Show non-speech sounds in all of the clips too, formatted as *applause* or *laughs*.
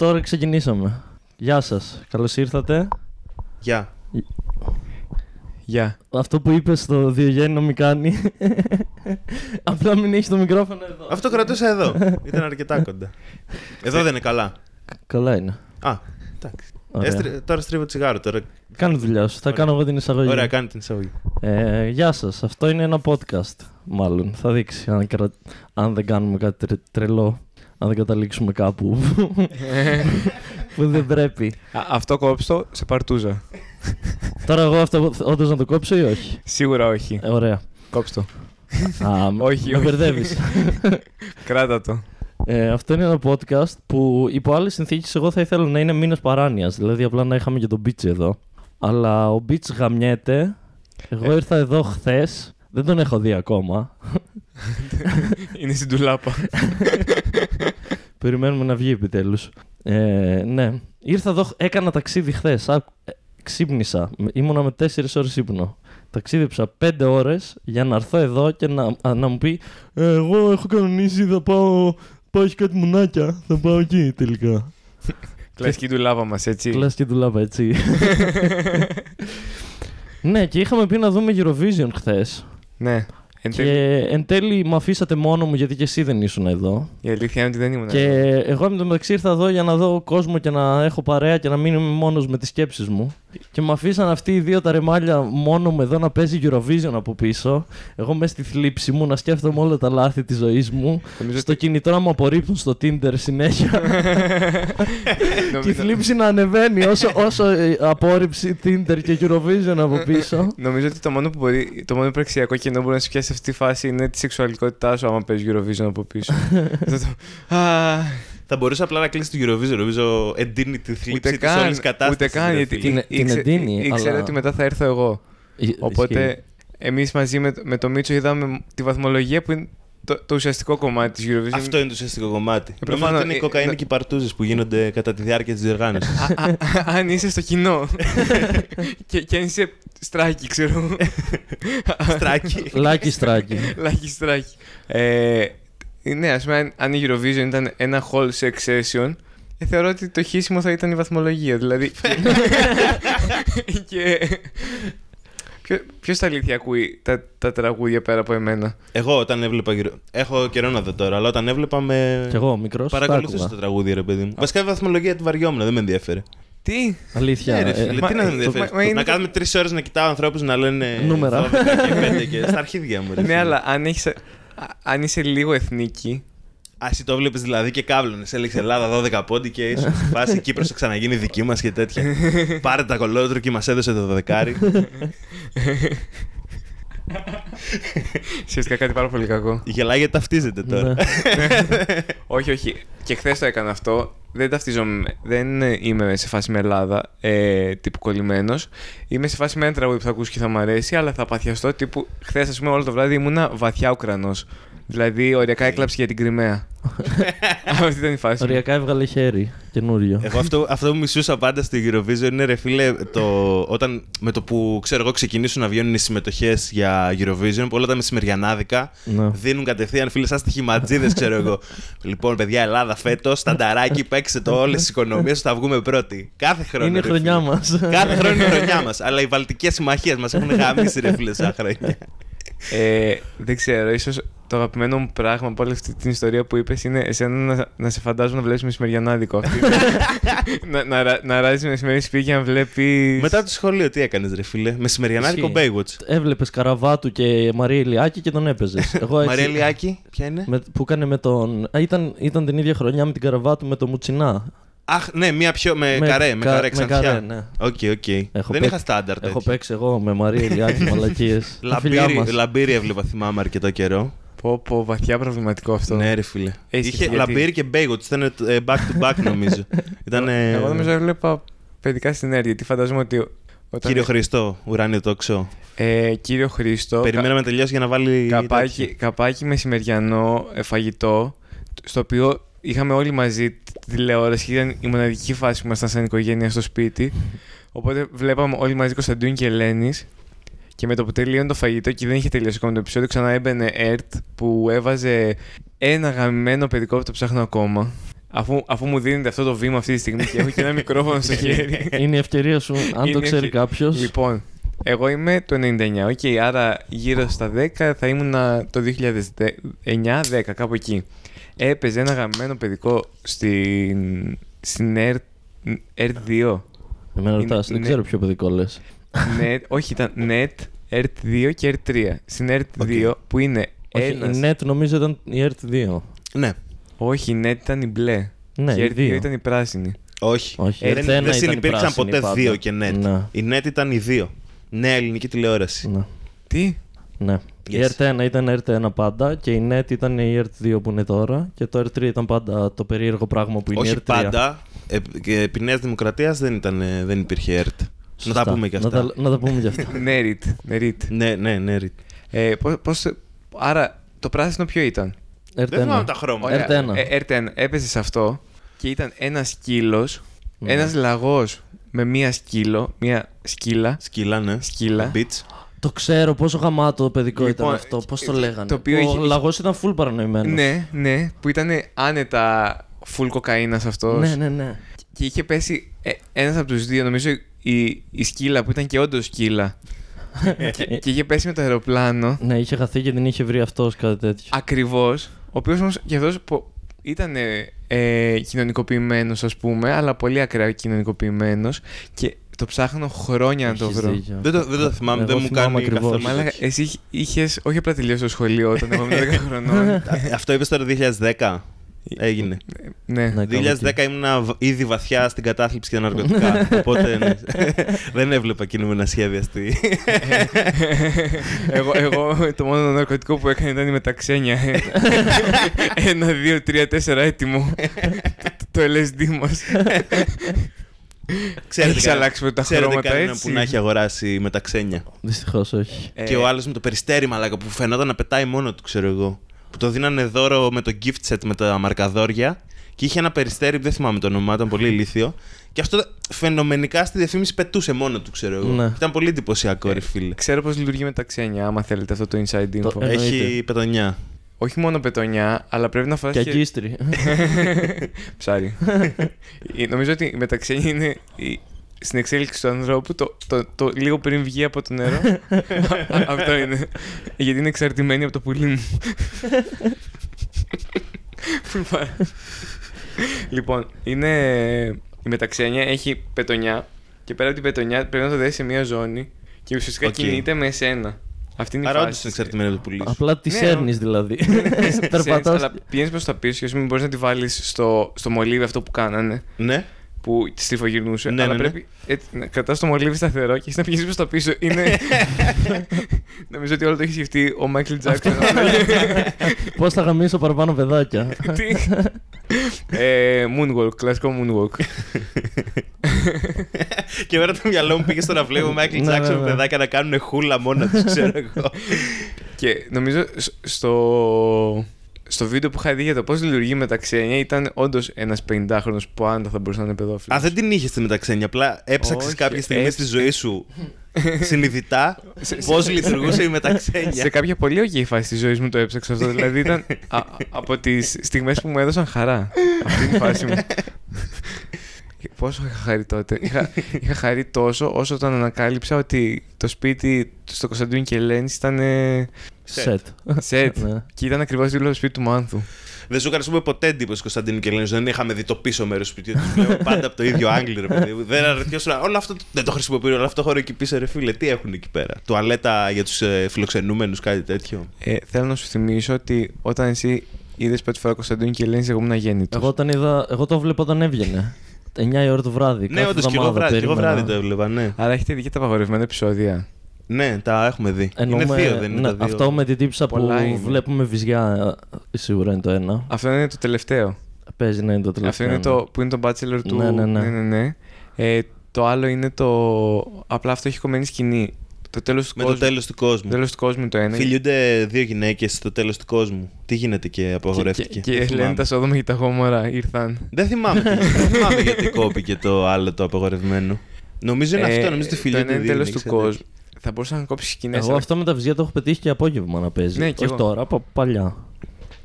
Τώρα ξεκινήσαμε. Γεια σας. Καλώς ήρθατε. Γεια. Γεια. Αυτό που είπες στο Διογέννη να μην κάνει. *laughs* Απλά μην έχεις το μικρόφωνο εδώ. Αυτό κρατούσα εδώ. Ήταν αρκετά κοντά. Εδώ δεν είναι καλά. Καλά είναι. Α, εντάξει. Ωραία. Έστρι- Τώρα στρίβω τσιγάρο. Τώρα... Κάνε δουλειά σου. Θα Ωραία. κάνω εγώ την εισαγωγή. Ωραία, κάνει την εισαγωγή. Ε, γεια σας. Αυτό είναι ένα podcast. Μάλλον. Θα δείξει αν, κρα- αν δεν κάνουμε κάτι τρε- τρελό. Αν δεν καταλήξουμε κάπου *laughs* που δεν πρέπει. Α, αυτό κόψω σε παρτούζα. Τώρα εγώ αυτό όντως να το κόψω ή όχι; Σίγουρα όχι. Ε, ωραία. Κόψ' το. Α, *laughs* Όχι, με όχι. μπερδεύεις. *laughs* Κράτα το. Ε, αυτό είναι ένα podcast που υπό άλλες συνθήκες εγώ θα ήθελα να είναι μήνε παράνοιας. Δηλαδή απλά να είχαμε και τον Beach εδώ. Αλλά ο Beach γαμιέται. Εγώ ήρθα εδώ χθες. Δεν τον έχω δει ακόμα. Είναι στην τουλάπα. Περιμένουμε να βγει επιτέλους. Ε, ναι. Ήρθα εδώ, έκανα ταξίδι χθες. Ξύπνησα. Ήμουνα με 4 ώρες ύπνο. Ταξίδεψα 5 ώρες για να έρθω εδώ και να, α, να μου πει «Ε, Εγώ έχω κανονίσει, θα πάω. Πάω, έχει κάτι μουνάκια. Θα πάω εκεί τελικά. Κλασική τουλάπα μας, έτσι. Κλασική δουλάπα, έτσι. *laughs* ναι, και είχαμε πει να δούμε Eurovision χθες. ναι. Εν Και τέλει, εν τέλει με αφήσατε μόνο μου γιατί και εσύ δεν ήσουν εδώ. η αλήθεια είναι ότι δεν ήμουν. Και εδώ. εγώ με το μεταξύ ήρθα εδώ για να δω κόσμο και να έχω παρέα και να μην είμαι μόνος με τις σκέψεις μου. Και με αφήσαν αυτοί οι δύο τα ρεμάλια μόνο μου εδώ να παίζει Eurovision από πίσω. Εγώ μέσα στη θλίψη μου να σκέφτομαι όλα τα λάθη της ζωής μου. Νομίζω Στο κινητό να μου απορρίπτουν στο Tinder συνέχεια. *laughs* και η Νομίζω- θλίψη να ανεβαίνει όσο, όσο ε, απόρριψη Tinder και Eurovision από πίσω. Νομίζω ότι το μόνο που μπορεί, το μόνο υπαρξιακό κενό που μπορεί να σου πιάσει σε αυτή τη φάση είναι τη σεξουαλικότητά σου άμα παίζεις Eurovision από πίσω. *laughs* Αυτό το- Α, Θα μπορούσα απλά να κλείσει το Eurovision. Νομίζω εντείνει τη θλίψη Ούτε της καν, όλης κατάστασης. ούτε καν, γιατί Την- την ήξε- εντείνει, ήξερε αλλά- ότι μετά θα έρθω εγώ. Ισχύει. Οπότε εμείς μαζί με, με το Μίτσο είδαμε τη βαθμολογία που είναι το, το ουσιαστικό κομμάτι της Eurovision. Αυτό είναι το ουσιαστικό κομμάτι. Ε, Νομίζω ότι προφανώς, είναι οι ε, κοκαίνη ε, και οι παρτούζες που γίνονται κατά τη διάρκεια της διοργάνωσης. Α, α, αν είσαι στο κοινό. *laughs* και, και αν είσαι στράκι, ξέρω. Στράκι. Λάκι στράκι. Λάκι στράκι. Ε, ναι, ας πούμε, αν, αν η Eurovision ήταν ένα whole sex session, ε, θεωρώ ότι το χύσιμο θα ήταν η βαθμολογία. Δηλαδή. *laughs* και. Ποιο στα αλήθεια ακούει τα, τα τραγούδια πέρα από εμένα; Εγώ όταν έβλεπα. Euro- Έχω καιρό να δω τώρα, αλλά όταν έβλεπα με. Κι εγώ μικρός. Παρακολουθούσα τα τραγούδια, ρε παιδί μου. Βασικά η βαθμολογία τη βαριόμουν, δεν με ενδιαφέρε. Τι! Αλήθεια. Ναι, ρε, ε, φίλε, μα- τι να με ε, ενδιαφέρει; μα- μα είναι Να το- κάνουμε τρεις ώρες να κοιτάω ανθρώπους να λένε. Νούμερα. 12 και 5 και *laughs* στα αρχίδια μου. ρε ναι, φίλε. αλλά αν, έχεις, α- αν είσαι λίγο εθνική. Α, εσύ το βλέπεις δηλαδή και κάβλωνες. Έλεγε Ελλάδα 12 πόντι και ίσω στη φάση *laughs* Κύπρος θα ξαναγίνει δική μας και τέτοια. Πάρε τα κολότρο και μας έδωσε το δεκάρι. Ουσιαστικά κάτι πάρα πολύ κακό; Γελάει γιατί ταυτίζεται τώρα. ναι. *laughs* όχι, όχι. Και χθες το έκανα αυτό. Δεν ταυτίζομαι. Δεν είμαι σε φάση με Ελλάδα, ε, τύπου κολλημένος. Είμαι σε φάση με ένα τραγούδι που θα ακούσεις και θα μου αρέσει, αλλά θα παθιαστώ τύπου. Χθες, ας πούμε, όλο το βράδυ ήμουνα βαθιά Ουκρανός. Δηλαδή, οριακά έκλαψε για την Κρυμαία. *laughs* Αυτή ήταν η φάση. μου. Οριακά έβγαλε χέρι καινούριο. Εγώ αυτό, αυτό που μισούσα πάντα στη Eurovision είναι ρε φίλε, το, όταν με το που ξέρω εγώ ξεκινήσουν να βγαίνουν οι συμμετοχές για Eurovision, που όλα τα μεσημεριανάδικα Ναι. δίνουν κατευθείαν φίλε σαν στοιχηματζίδες, ξέρω εγώ. λοιπόν, παιδιά, Ελλάδα φέτος, στανταράκι, παίξτε το όλες τις οικονομίες, θα βγούμε πρώτοι. Κάθε χρόνο. Είναι η ρε χρονιά φίλε. μας. Κάθε χρόνο είναι η χρονιά μας. Αλλά οι βαλτικές συμμαχίες μας έχουν *laughs* γαμίσει ρε φίλε σαν χρόνια. Ε, δεν ξέρω, ίσως το αγαπημένο μου πράγμα από όλη αυτή την ιστορία που είπες είναι εσένα να, να σε φαντάζομαι να βλέπεις μεσημεριανάδικο. Αυτή. *laughs* να, να, ρα- να ράζεις μεσημέρι σπίτι και να βλέπει. Μετά το σχολείο, τι έκανες, ρε φίλε. Μεσημεριανάδικο Ισχύει. Baywatch; Έβλεπες Καραβάτου και Μαρία Ηλιάκη και τον έπαιζες. *laughs* Εγώ έτσι, Μαρία Λιάκη, ποια είναι; με, που έκανε με τον. Α, ήταν, ήταν την ίδια χρονιά με την Καραβάτου με τον Μουτσινά. Αχ, ναι, μία πιο. με, Με καρέ, με κα- καρέ με ξανθιά. καρέ, ναι. Οκ, οκ. Έχω Δεν παίξει- είχα στάνταρ Έχω τέτοιο. παίξει εγώ με Μαρία Ηλιάκη *laughs* μαλακίες. Λαμπύρι, λαμπύρι έβλεπα, θυμάμαι αρκετό καιρό. Πω, πω, βαθιά προβληματικό αυτό. Ναι, ρε φίλε. Έχει Είχε γιατί- λαμπύρι και Baywatch, ήταν ε, back to back νομίζω. *laughs* ήταν. ε, Εγώ νομίζω έβλεπα παιδικά στην αίρια, γιατί φαντάζομαι ότι. Όταν... Κύριο Χριστό, ουράνιο τόξο. Ε, κύριο Χρήστο. Περιμέναμε να τελειώσει για να βάλει. Καπάκι, τέτοιο. καπάκι μεσημεριανό ε, φαγητό, στο οποίο είχαμε όλοι μαζί τη τηλεόραση και ήταν η μοναδική φάση που ήμασταν σαν οικογένεια στο σπίτι. Οπότε βλέπαμε όλοι μαζί Κωνσταντίνου και Ελένης. Και με το που τελείωνε το φαγητό και δεν είχε τελειώσει ακόμα το επεισόδιο, ξανά έμπαινε ΕΡΤ που έβαζε ένα γαμμένο παιδικό που το ψάχνω ακόμα. Αφού, αφού μου δίνετε αυτό το βήμα αυτή τη στιγμή και έχω και ένα μικρόφωνο στο *laughs* χέρι. Είναι η ευκαιρία σου, αν Είναι το ξέρει ευκαι- κάποιος. Λοιπόν, εγώ είμαι το 99, οκ, άρα γύρω στα 10 θα ήμουν το 2009-10, κάπου εκεί. Έπαιζε ένα γαμμένο παιδικό στην, στην R, R2. Εμένα Είναι- ρωτάς, δεν είναι- ξέρω ποιο παιδικό λες. Net, όχι, ήταν Net, R2 και R3. Στην R2 που είναι Όχι, ένας... η NET νομίζω ήταν η ERT2. Ναι. Όχι, η Net ήταν η μπλε. Ναι, και οι η R2 δύο. ήταν η πράσινη. Όχι. Όχι, Ε, η δεν, RT1 δεν ήταν η συνυπήρξαν πράσινη ποτέ πάντα. δύο και net. Ναι. Η net ήταν οι δύο. Νέα ελληνική τηλεόραση. Ναι. Τι; ναι. Η Yes. RT1 ήταν RT1 πάντα και η NET ήταν η RT2 που είναι τώρα και το R3 ήταν πάντα το περίεργο πράγμα που είναι η Όχι R3. πάντα. Ε, και επί Νέας Δημοκρατίας δεν, ήταν, ε, δεν υπήρχε ΕΡΤ. Να Σωστά. τα πούμε και αυτά. Να τα, να τα πούμε και αυτά. *laughs* Νέριτ. Νέριτ. Ναι, ναι, ναι. ρε. Ε, πώς, πώς, άρα, το πράσινο ποιο ήταν; Δεν θυμάμαι RT1. τα χρώματα. Ωραία. RT1. Ε, RT1. Έπαιζες σε αυτό και ήταν ένας σκύλος, Ναι. ένας λαγός με μία σκύλο, μία σκύλα. Σκύλα, ναι. Σκύλα. Beach. Το ξέρω πόσο γαμάτο το παιδικό Λοιπόν, ήταν αυτό. Πώς το ε, λέγανε. το οποίο Ο είχε- λαγός ήταν full παρανοημένος. Ναι, ναι, που ήταν άνετα full κοκαίνας αυτός. ναι, ναι. ναι. Και είχε πέσει ε, ένας από τους δύο, νομίζω η, η σκύλα που ήταν και όντως σκύλα. και, και είχε πέσει με το αεροπλάνο. Ναι, είχε χαθεί και την είχε βρει αυτός κάτι τέτοιο. Ακριβώς. Ο οποίος όμως και αυτός που ήταν ε, ε, κοινωνικοποιημένος ας πούμε, αλλά πολύ ακραία κοινωνικοποιημένος και το ψάχνω χρόνια να το Έχεις βρω. δίκιο. Δεν το, δεν το θυμάμαι, Εγώ δεν μου θυμάμαι κάνει ακριβώς. καθόλου. Μάλακα, τέτοιο. εσύ είχες όχι απλά τελειώσει το σχολείο όταν εγώ ήμουν *laughs* 10 χρονών. Α, Αυτό είπες τώρα 2010. Έγινε. ναι. Ναι, κάπου 2010 εκεί. ήμουν β- ήδη βαθιά στην κατάθλιψη και τα ναρκωτικά. οπότε ναι. *laughs* δεν έβλεπα κινούμενα σχέδια στη. *laughs* εγώ, εγώ το μόνο ναρκωτικό που έκανε ήταν η μεταξένια. *laughs* Ένα, δύο, τρία, τέσσερα έτοιμο. το, το LSD μας. Έχεις κανένα- αλλάξει με τα ξέρετε χρώματα κανέναν έτσι; που να έχει αγοράσει μεταξένια; Δυστυχώς όχι. Ε, Και ο άλλος με το περιστέρι, μαλάκα, που φαινόταν να πετάει μόνο του, ξέρω εγώ. Που το δίνανε δώρο με το gift set με τα μαρκαδόρια. Και είχε ένα περιστέρι, δεν θυμάμαι το όνομά, ήταν πολύ ηλίθιο. Και αυτό φαινομενικά στη διαφήμιση πετούσε μόνο του, ξέρω εγώ. Ναι. Ήταν πολύ εντυπωσιακό, ρε φίλε. Ξέρω πώς λειτουργεί με τα ξένια, άμα θέλετε αυτό το inside info. Το- ε, Έχει εννοείται. πετονιά. Όχι μόνο πετονιά, αλλά πρέπει να φοράς Και και... ακίστρι. *laughs* Ψάρι. *laughs* Ε, Νομίζω ότι η μεταξένια είναι η- στην εξέλιξη του ανθρώπου το, το, το λίγο πριν βγει από το νερό. Α- *laughs* Αυτό είναι. Γιατί είναι εξαρτημένη από το πουλί μου. Full παρά. λοιπόν, είναι. Η μεταξένια έχει πετονιά και πέρα από την πετονιά πρέπει να το δέσει σε μία ζώνη και ουσιαστικά Οκ. κινείται με εσένα. Αυτή είναι η Άρα όντως φάση. είναι εξαρτημένη από το πουλί. σου. Απλά τη Ναι, σέρνεις δηλαδή. Περπατάς. Αλλά πηγαίνεις προς τα πίσω και ας πούμε μπορείς να τη βάλεις στο, στο μολύβι αυτό που κάνανε. Ναι. Που τη στριφογυρνούσε. Ναι, αλλά ναι, ναι. πρέπει έτσι, να κρατάς το μολύβι σταθερό και έχεις να πηγαίνεις προς τα πίσω. Είναι. *laughs* Νομίζω ότι όλο το έχει σκεφτεί ο Μάικλ Τζάκσον. *laughs* Πώς θα γαμήσω παραπάνω παιδάκια. Τι; ε, moonwalk, κλασικό moonwalk. και τώρα το μυαλό μου πήγε στο να βλέπω Μάικλ Ναι, Τζάξον ναι, με ναι. παιδάκια να κάνουν χούλα μόνα τους, ξέρω εγώ. και νομίζω σ- στο, στο βίντεο που είχα δει για το πώς λειτουργεί με τα ξένια ήταν όντως ένας 50χρονο που άντα θα μπορούσε να είναι παιδόφιλος. Α, δεν την είχες στη μεταξένια. Απλά έψαξες Όχι, κάποια στιγμή έτσι. στη ζωή σου *laughs* συνειδητά Σε- πώς σε- λειτουργούσε η σε μεταξένια. κάποια πολύ ok φάση της ζωής μου το έψαξα αυτό. Δηλαδή ήταν α- από τις στιγμές που μου έδωσαν χαρά. Αυτή είναι η φάση μου. Πόσο είχα χαρεί τότε. Είχα, είχα χαρεί τόσο όσο όταν ανακάλυψα ότι το σπίτι στο Κωνσταντίνο και Ελένη ήταν ε, Σετ. σετ. Ναι. και ήταν ακριβώς δίπλα στο σπίτι του Μάνθου. Δεν σου έκανε πούμε, ποτέ εντύπωση Κωνσταντίνου και Ελένης. Δεν είχαμε δει το πίσω μέρος του σπιτιού. Τους βλέπω πάντα από το ίδιο άγγλιο, ρε παιδί μου. Δεν αναρωτιώσουν. Όλο αυτό το- δεν το χρησιμοποιούν. Όλο αυτό το χώρο εκεί πίσω, ρε φίλε. Τι έχουν εκεί πέρα; Τουαλέτα για τους ε, φιλοξενούμενους, κάτι τέτοιο. Ε, θέλω να σου θυμίσω ότι όταν εσύ είδες πρώτη φορά Κωνσταντίνο και Ελένη, εγώ ήμουν αγέννητο. Εγώ, όταν είδα, εγώ το βλέπω όταν έβγαινε. 9 η ώρα το βράδυ. Ναι, κάθε όντως και εγώ εβδομάδα βράδυ, και εγώ περίμενα. βράδυ το έβλεπα, ναι. Άρα έχετε δει και τα απαγορευμένα επεισόδια. Ναι, τα έχουμε δει. Εννοούμε- είναι δύο, δεν είναι ναι, τα δύο. Αυτό με την τύψα που Πολλά είναι. βλέπουμε βυζιά ε, σίγουρα είναι το ένα. Αυτό είναι το τελευταίο. Παίζει να είναι το τελευταίο. Αυτό είναι ναι. το, που είναι το Bachelor του. Ναι, ναι, ναι. ναι, ναι. Ε, το άλλο είναι το. Απλά αυτό έχει κομμένη σκηνή. Το τέλος του Με το κόσμου. τέλος του κόσμου. Το τέλος του κόσμου το ένα. Φιλιούνται δύο γυναίκες στο τέλος του κόσμου. Τι γίνεται και και, απαγορεύτηκε. και, Δεν και θυμάμαι. λένε τα Σόδομα και τα Γόμορα ήρθαν. Δεν θυμάμαι, τι- δεν θυμάμαι *laughs* γιατί κόπηκε το άλλο το απαγορευμένο. Νομίζω είναι Ε, αυτό, νομίζω ότι Το φιλιούνται ένα είναι δύο τέλος γυναίκες, του κάτι κόσμου. Θα μπορούσα να κόψεις σκηνές. Εγώ αυτό με τα βυζιά το έχω πετύχει και απόγευμα να παίζει. Ναι, κι Όχι εγώ. τώρα, από παλιά.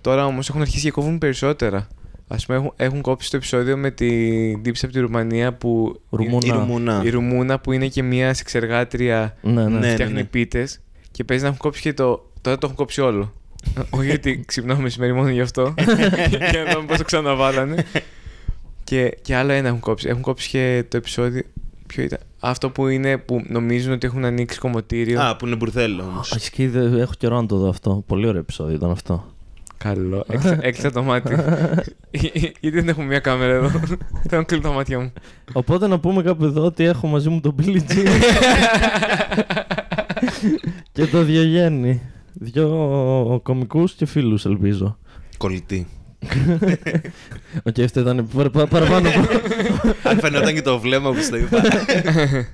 Τώρα όμως έχουν αρχίσει και κόβουν περισσότερα. Α πούμε, έχουν, έχουν κόψει το επεισόδιο με την τύψη από τη Ρουμανία που. Ρουμούνα. Η Ρουμούνα. Η Ρουμούνα που είναι και μια σεξεργάτρια Ναι, ναι. Ναι. φτιάχνει πίτες και παίζει να έχουν κόψει και το. Τώρα το έχουν κόψει όλο. *laughs* Όχι γιατί ξυπνάω μεσημέρι μόνο γι' αυτό. *laughs* Για να δούμε πώ το ξαναβάλανε. *laughs* και, και άλλο ένα έχουν κόψει. Έχουν κόψει και το επεισόδιο. Ποιο ήταν; Αυτό που είναι που νομίζουν ότι έχουν ανοίξει κομμωτήριο. Α, που είναι μπουρδέλο όμως. Α, ισχύει, δεν- έχω καιρό να το δω αυτό. Πολύ ωραίο επεισόδιο ήταν αυτό. Καλό. *laughs* Έκλεισα- Έκλεισα το μάτι. *laughs* Γιατί δεν έχουμε μια κάμερα εδώ. *laughs* Θέλω να κλείνω τα μάτια μου. Οπότε να πούμε κάπου εδώ ότι έχω μαζί μου τον Billy G και το Διογέννη. Δυο κομικούς και φίλους ελπίζω. Κολλητή. Οκ, αυτό ήταν παρα- παρα- παραπάνω. από- *laughs* Αν φαινόταν και το βλέμμα που στο είπα.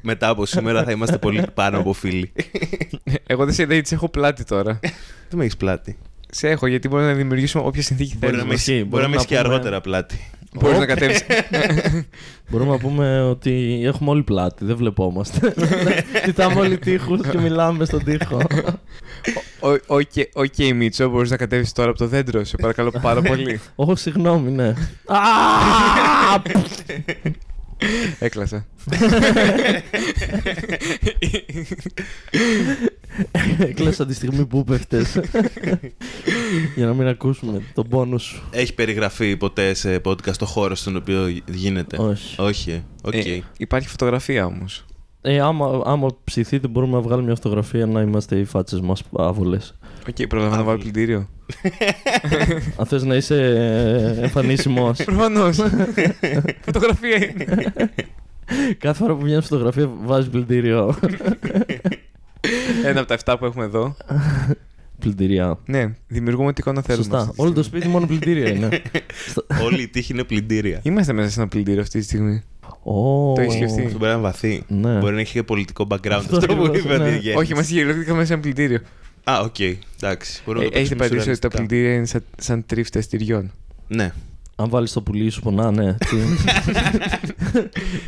Μετά από σήμερα θα είμαστε πολύ πάνω από φίλοι. Εγώ δεν σε είδα γιατί σε έχω πλάτη τώρα. Δεν με έχεις πλάτη; Σε έχω γιατί μπορεί να δημιουργήσουμε όποια συνθήκη Μπορεί να θέλεις. με ισχύει. έχεις- μπορεί να με Μπορούμε έχεις και να πούμε- αργότερα πλάτη. Μπορείς να κατέβεις. Μπορούμε να πούμε ότι έχουμε όλοι πλάτη, δεν βλεπόμαστε. *laughs* Κοιτάμε όλοι τοίχους και μιλάμε στον τοίχο. Οκ, Μίτσο, μπορείς να κατέβεις τώρα από το δέντρο. Σε παρακαλώ πάρα πολύ. Όχι, συγγνώμη, ναι. Α, Έκλασα. Έκλασα τη στιγμή που πέφτες. Για να μην ακούσουμε τον πόνο σου. Έχει περιγραφεί ποτέ σε podcast το χώρο στον οποίο γίνεται; Όχι. Όχι, ε. οκ. Ε, υπάρχει φωτογραφία όμως. Ε, άμα, άμα ψηθείτε μπορούμε να βγάλουμε μια φωτογραφία να είμαστε οι φάτσες μας άβολες. Οκ, προλαβαίνω να βάλω Άβολη. πλυντήριο. *laughs* Αν θες να είσαι ε, εμφανίσιμος. *laughs* Προφανώς. *laughs* Φωτογραφία είναι. Κάθε φορά που βγαίνεις φωτογραφία βάζεις πλυντήριο. Ένα από τα 7 που έχουμε εδώ. Πλυντήρια. Ναι, δημιουργούμε ό,τι εικόνα θέλουμε. Σωστά. αυτή τη Όλο το στιγμή. σπίτι μόνο πλυντήρια είναι. Όλοι οι τοίχοι είναι πλυντήρια. Είμαστε μέσα σε ένα πλυντήριο αυτή τη στιγμή. Ω, Το έχεις σκεφτεί. Αυτό μπορεί να είναι βαθύ. Ναι. Μπορεί να έχει και πολιτικό background Αυτό αυτό που ακριβώς, είπε ο ναι. Διογένης. Όχι, είμαστε κυριολεκτικά μέσα σε ένα πλυντήριο. Α, οκ. Εντάξει. Μπορούμε Ε, να το Έχετε παίξουμε παρατηρήσει ότι τα σουρεαλιστικά. πλυντήρια είναι σαν, σαν τρίφτες τυριών. Ναι. Αν βάλεις το πουλί σου πονά, ναι. *laughs* Τι...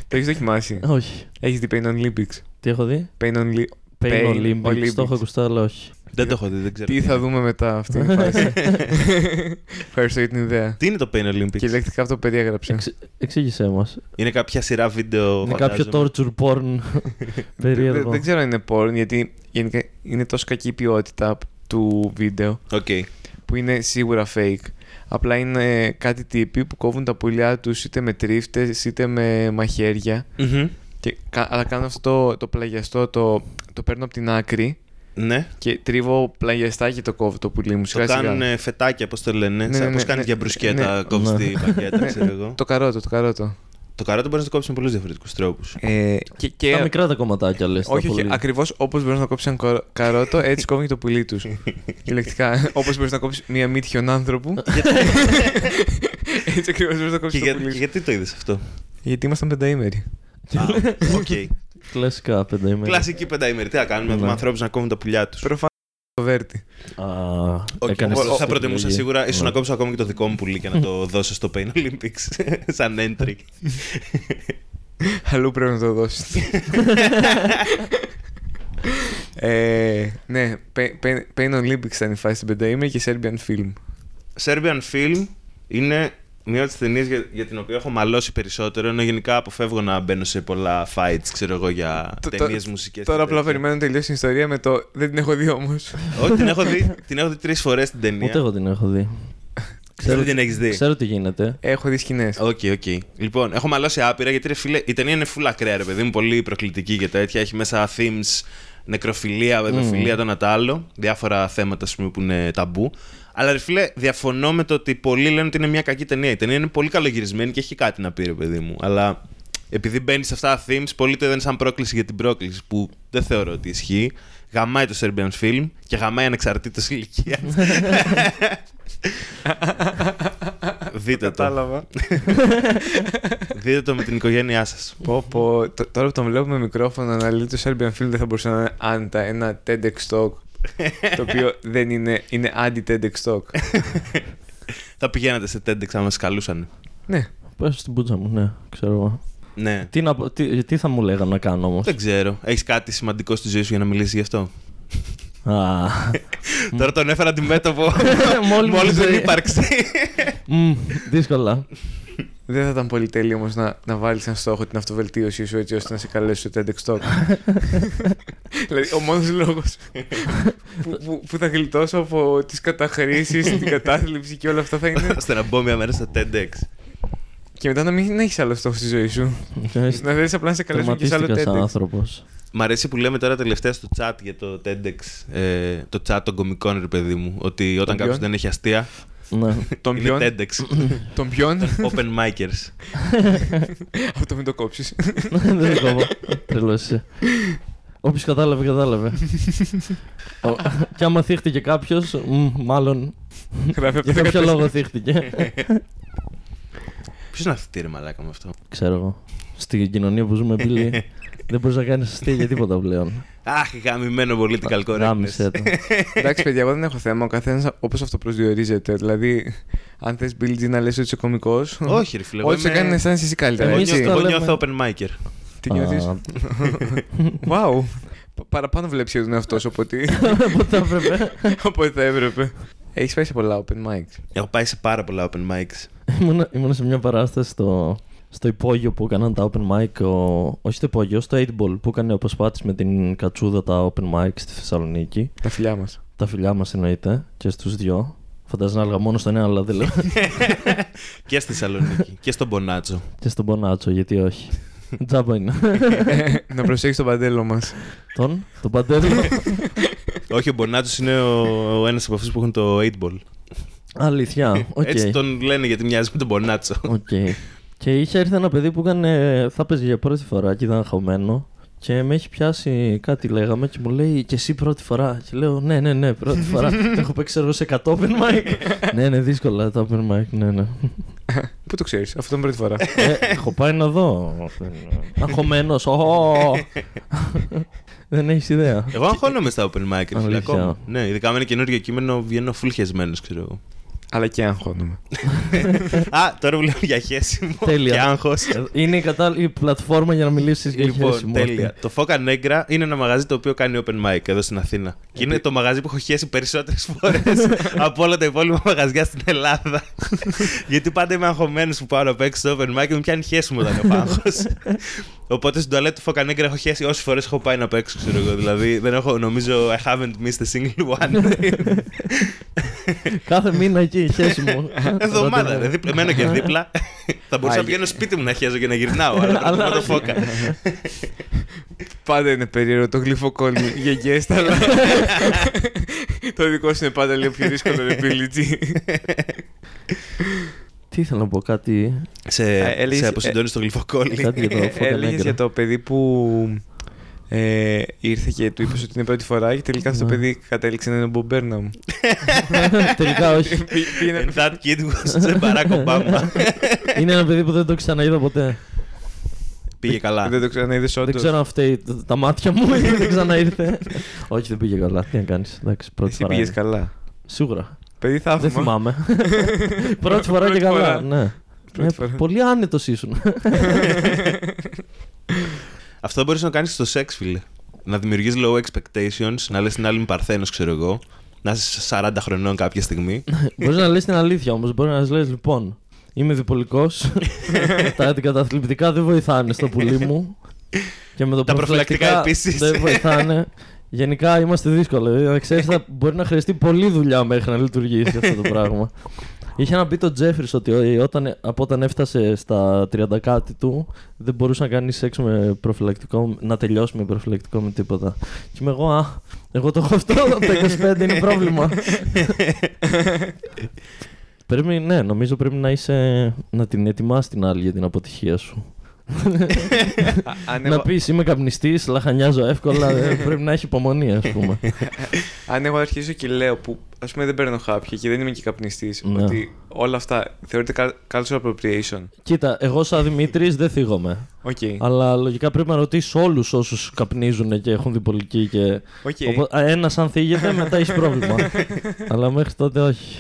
Το έχεις δοκιμάσει; όχι. Έχεις δει Pain on Olympics; Τι έχω δει; Pain on Li- Pain Pain Olympics. Olympics. Το έχω ακουστά, αλλά όχι. Δεν το έχω δει, δεν ξέρω. Τι θα δούμε μετά αυτή η φάση. *laughs* Ευχαριστώ για την ιδέα. Τι είναι το Pain Olympics; Κυριολεκτικά αυτό το περιέγραψε. Εξ- Εξήγησέ μας. Είναι κάποια σειρά βίντεο. Είναι κάποιο φαντάζομαι. torture porn *laughs* Δεν, περίεργο. δεν ξέρω αν είναι porn, γιατί γενικά είναι τόσο κακή η ποιότητα του βίντεο Οκ. που είναι σίγουρα fake. Απλά είναι κάτι τύποι που κόβουν τα πουλιά τους είτε με τρίφτες είτε με μαχαίρια. Μμμ. Και, κα- αλλά κάνω αυτό το, το πλαγιαστό, το, το παίρνω από την άκρη Ναι. και τρίβω πλαγιαστά και το κόβω το πουλί μου. Το Σιγά σιγά. κάνουν ε, φετάκια, πώς το λένε. Ναι, Σαν ναι, πώς ναι, κάνεις ναι, για μπρουσκέτα, ναι. κόβεις Ναι. τη μπακέτα, ξέρω *laughs* εγώ. Το καρότο, το καρότο. Το καρότο μπορείς να το κόψεις με πολλούς διαφορετικούς τρόπους. Ε, και, και, Τα μικρά τα κομματάκια λες. τα όχι, όχι, πολύ. ακριβώς όπως μπορείς να κόψεις ένα κορο- καρότο, έτσι κόβει και το πουλί τους. *laughs* Ηλεκτρικά. Όπως μπορείς να κόψεις μία μύτη χιονάνθρωπου. έτσι ακριβώς μπορείς να Και, κόψεις το για- πουλί και σου. γιατί το είδες αυτό; Γιατί ήμασταν πενταήμερη. Α, *laughs* Οκ. Κλασικά πενταήμερα. Κλασική πενταήμερη. Τι να κάνουμε με Ναι. του ανθρώπους να κόβουν τα πουλιά τους. Προφανώς το βέρτι. Α, Okay. έκανες Εγώ σωστή θα προτιμούσα επιλογή. σίγουρα ίσως Ναι. να κόψω ακόμη και το δικό μου πουλί και να το δώσω στο Pain Olympics *laughs* σαν entry. Αλλού πρέπει να το δώσεις. *laughs* ε, ναι, Pain- Pain- Pain Olympics ήταν η φάση στην πενταήμερη και Serbian Film. Serbian Film είναι μια από τι ταινίες για, για την οποία έχω μαλώσει περισσότερο. Ενώ γενικά αποφεύγω να μπαίνω σε πολλά fights, ξέρω εγώ, για Το- το- ταινίες μουσικές. Τώρα απλά περιμένω να τελειώσει την ιστορία με το. Δεν την έχω δει όμως. Όχι, την έχω δει, *laughs* την έχω δει τρεις φορές την ταινία. Ούτε εγώ την έχω δει. *laughs* Δεν την έχεις δει; Ξέρω τι γίνεται. Έχω δει σκηνές. OK, OK. Λοιπόν, έχω μαλώσει άπειρα γιατί ρε φίλε, η ταινία είναι full ακραία, ρε παιδί μου, πολύ προκλητική και τέτοια. Έχει μέσα themes, νεκροφιλία, παιδοφιλία, Mm. το ένα το άλλο. Διάφορα θέματα, ας πούμε, που είναι ταμπού. Αλλά ρε φίλε, διαφωνώ με το ότι πολλοί λένε ότι είναι μια κακή ταινία. Η ταινία είναι πολύ καλογυρισμένη και έχει κάτι να πει, ρε παιδί μου. Αλλά επειδή μπαίνει σε αυτά τα themes, πολλοί το είδαν σαν πρόκληση για την πρόκληση, που δεν θεωρώ ότι ισχύει. Γαμάει το Serbian film και γαμάει ανεξαρτήτως ηλικίας. Δείτε το. Κατάλαβα. Δείτε το με την οικογένειά σας. πω, πω. Τ- Τώρα που τον βλέπω με μικρόφωνο να λέει το Serbian Film δεν θα μπορούσε να είναι άντα ένα TEDx Talk. Το οποίο δεν είναι, είναι anti-TEDx Talk. *laughs* Θα πηγαίνατε σε TEDx αν μας καλούσαν. ναι. Πες στην πουτσα μου, ναι, ξέρω εγώ. Ναι. Τι, να, πω- τι, τι θα μου λέγανε να κάνω όμως; Δεν ξέρω. Έχεις κάτι σημαντικό στη ζωή σου για να μιλήσεις γι' αυτό; Α, *laughs* Τώρα τον έφερα αντιμέτωπο *laughs* Μόλις μου μόλις δεν zei. ύπαρξε. Μμ, δύσκολα. Δεν θα ήταν πολύ τέλειο όμως να, να βάλεις σαν στόχο την αυτοβελτίωσή σου έτσι ώστε να σε καλέσει στο TEDx Talk. *laughs* δηλαδή, ο μόνος λόγος που, που, που θα γλιτώσω από τις καταχρήσεις, την κατάθλιψη και όλα αυτά θα είναι. ώστε να μπω μια μέρα στο TEDx. και μετά να μην έχεις άλλο στόχο στη ζωή σου. να θέλεις απλά να σε καλέσουν και σε άλλο Τερματίστηκας σαν TEDx. άνθρωπος. Μ' αρέσει που λέμε τώρα τελευταία στο chat για το TEDx, ε, το chat των κομικών, ρε παιδί μου. Ότι όταν ποιον; κάποιος δεν έχει αστεία, Ναι. Τον είναι ποιον, TEDx. τον ποιον, Open micers. *laughs* αυτό μην το κόψεις. Δεν το κόβω. Τρελός είσαι. Όποιος κατάλαβε, κατάλαβε. Ο- Και άμα θύχτηκε κάποιος, μάλλον Γράφει από για το κάποιο 14. λόγο θύχτηκε. Ποιος είναι αυτή ρε μαλάκα με αυτό; Ξέρω εγώ. Στην κοινωνία που ζούμε, Μπίλι, *laughs* δεν μπορείς να κάνεις αστεία για τίποτα πλέον. Αχ, γαμημένο political Γάμισε correctness. το. *laughs* Εντάξει, παιδιά, εγώ δεν έχω θέμα. Ο καθένας όπως αυτό προσδιορίζεται. Δηλαδή, αν θες Bill G να λες ότι είσαι κωμικός. Όχι, ρε φίλε. εγώ Ό,τι σε είμαι- κάνει να aisάνεσαι εσύ καλύτερα. Εγώ Εμείς έτσι. νιώθω- το Εγώ λέμε. νιώθω open micer. Τι νιώθεις; Α, *laughs* Wow. Πα- Παραπάνω βλέπεις για τον εαυτό σου από ότι, *laughs* Πότε θα έπρεπε. από ό,τι θα έπρεπε. Έχεις πάει σε πολλά open mics. Έχω πάει σε πάρα πολλά open mics. Ήμουνα, ήμουνα σε μια παράσταση στο, στο υπόγειο που έκαναν τα open mic. Ο, όχι στο υπόγειο, στο 8 ball που έκανε ο Πασπάτης με την Κατσούδα τα open mic στη Θεσσαλονίκη. Τα φιλιά μας. Τα φιλιά μας εννοείται και στους δυο. Φαντάζομαι να έλεγα μόνο στον ένα, αλλά δεν λέω. *laughs* και στη Θεσσαλονίκη και στον Μπονάτσο. και στον Πονάτσο, γιατί όχι. *laughs* Τζάμπα είναι. να προσέχεις τον παντέλο μας. Τον, τον Παντέλο; *laughs* Όχι, ο Μπονάτσο είναι ο, ο ένας από αυτούς που έχουν το 8 ball. Αλήθεια. Οκ. Έτσι τον λένε γιατί μοιάζει με τον Μπονάτσο. Οκ. Και είχε έρθει ένα παιδί που έκανε, θα παίζει για πρώτη φορά και ήταν χαμένο. Και με έχει πιάσει κάτι λέγαμε και μου λέει και εσύ πρώτη φορά. Και λέω ναι, ναι, ναι, πρώτη φορά. *laughs* Έχω παίξει εγώ σε 100 open mic. *laughs* ναι, ναι, δύσκολα τα open mic, ναι, ναι. *laughs* Πού το ξέρεις, αυτό είναι πρώτη φορά; ε, έχω πάει να δω. Αγχωμένο. Δεν έχεις ιδέα. Εγώ αγχώνομαι στα open mic, ρε φίλε, Αλήθεια. ακόμα. Ναι, ειδικά με ένα καινούργιο κείμενο βγαίνω full χεσμένος, ξέρω εγώ. Αλλά και αγχώνομαι. *laughs* Α, τώρα μιλάμε για χέσιμο Τέλεια. και άγχος. Ε, Είναι η κατάλληλη πλατφόρμα για να μιλήσεις για Λοιπόν, χέσιμο. τέλεια. Το Foca Negra είναι ένα μαγαζί το οποίο κάνει open mic εδώ στην Αθήνα. Και είναι το μαγαζί που έχω χέσει περισσότερες φορές *laughs* από όλα τα υπόλοιπα μαγαζιά στην Ελλάδα. Γιατί πάντα είμαι αγχωμένος που πάω να παίξω στο open mic και μου πιάνει χέσιμο όταν έχω άγχος. Οπότε στην τουαλέτα του Foca Negra έχω χέσει όσες φορές έχω πάει να παίξω, ξέρω εγώ. Δηλαδή δεν έχω, νομίζω, I haven't missed a single one. *laughs* Κάθε μήνα εκεί, χέσιμο. *laughs* Εβδομάδα, ρε. δίπλα- Μένω και δίπλα. Θα μπορούσα να Άγιε. πηγαίνω σπίτι μου να χέζω και να γυρνάω. Αλλά Αλλά προτιμώ το όχι. Foca. Πάντα είναι περίεργο το γλυφοκόλλι για guest, αλλά. το δικό σου είναι πάντα λίγο πιο δύσκολο, ρε Billy G. Τι ήθελα να πω, κάτι. Σε, Ε, έλεγες- σε αποσυντώνεις στο γλυφοκόλλι. Κάτι για το Foca Έλεγες Negra. για το παιδί που ε, ήρθε και του είπες ότι είναι πρώτη φορά και τελικά αυτό το Ναι. παιδί κατέληξε να είναι ο Μπομπ Μπέρναμ. *laughs* Τελικά όχι. Πή- πήγαινε- And that kid was the Barack Obama. *laughs* Είναι ένα παιδί που δεν το ξαναείδα ποτέ. Πήγε καλά. Δεν το ξαναείδες όντως. Δεν ξέρω αν φταίει τα- τα μάτια μου ή δεν ξαναήρθε. *laughs* Όχι, δεν πήγε καλά. Τι να κάνεις. Εντάξει, πρώτη Εσύ φορά. πήγες είναι. καλά. Σίγουρα. Παιδί θαύμα. Δεν θυμάμαι. Πρώτη φορά και Πρώτη καλά. φορά. Ναι. Πρώτη Ε, φορά. Πολύ άνετος ήσουν. Αυτό μπορείς να κάνεις στο σεξ, φίλε. Να δημιουργείς low expectations, να λες την άλλη είμαι παρθένος, ξέρω εγώ. Να είσαι 40 χρονών κάποια στιγμή. *laughs* Μπορείς να λες την αλήθεια όμως. Μπορεί να λες λοιπόν. Είμαι διπολικός. *laughs* τα αντικαταθλιπτικά δεν βοηθάνε στο πουλί μου. Και με το Τα προφυλακτικά επίσης. Δεν βοηθάνε. Γενικά είμαστε δύσκολοι. Δηλαδή, να ξέρεις, θα μπορεί να χρειαστεί πολλή δουλειά μέχρι να λειτουργήσει αυτό το πράγμα. *laughs* Είχε να πει το Τζέφρις ότι όταν, από όταν έφτασε στα 30 κάτι του δεν μπορούσε να κάνει σεξ με προφυλακτικό, να τελειώσει με προφυλακτικό με τίποτα. Και είμαι εγώ, α, εγώ το έχω αυτό, από τα 25 είναι πρόβλημα. *laughs* πρέπει, ναι, νομίζω πρέπει να είσαι, να την ετοιμάσει την άλλη για την αποτυχία σου. Α- αν να εγώ- πεις είμαι καπνιστής, λαχανιάζω εύκολα, ε, πρέπει να έχει υπομονή, ας πούμε. *laughs* Αν εγώ αρχίσω και λέω που ας πούμε δεν παίρνω χάπια και δεν είμαι και καπνιστής, Ναι. ότι όλα αυτά θεωρείται cal- cultural appropriation. Κοίτα, εγώ σαν Δημήτρης δεν θίγομαι. Οκ. Αλλά λογικά πρέπει να ρωτήσεις όλους όσους καπνίζουν και έχουν διπολική. Και... Οκ. Ένας αν θίγεται, μετά έχεις πρόβλημα. *laughs* Αλλά μέχρι τότε όχι.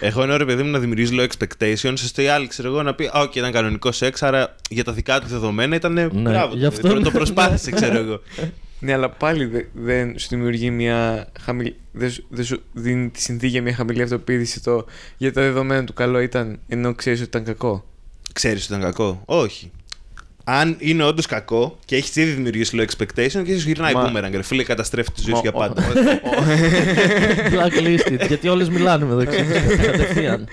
Εγώ εννοώ ρε παιδί μου να δημιουργείς low expectations, ώστε η άλλη ξέρω εγώ να πει: Α, οκ, ήταν κανονικός σεξ, άρα για τα δικά του δεδομένα ήταν. Ναι, μπράβο. γι' το αυτό παιδί, είναι- το προσπάθησε, ξέρω εγώ. Ναι, αλλά πάλι δε- δεν σου δημιουργεί μια χαμηλή. Δεν σου, δεν σου δίνει τη συνθήκη για μια χαμηλή αυτοποίηση το για τα δεδομένα του καλό ήταν ενώ ξέρεις ότι ήταν κακό. Ξέρεις ότι ήταν κακό; Όχι. Αν είναι όντως κακό και έχεις ήδη δημιουργήσει low expectation και σου γυρνάει Μα- boomerang, ρε φίλε, καταστρέφει τη ζωή Μα- σου για ο- πάντα. Blacklisted. γιατί όλες μιλάνε μεταξύ του. Κατευθείαν.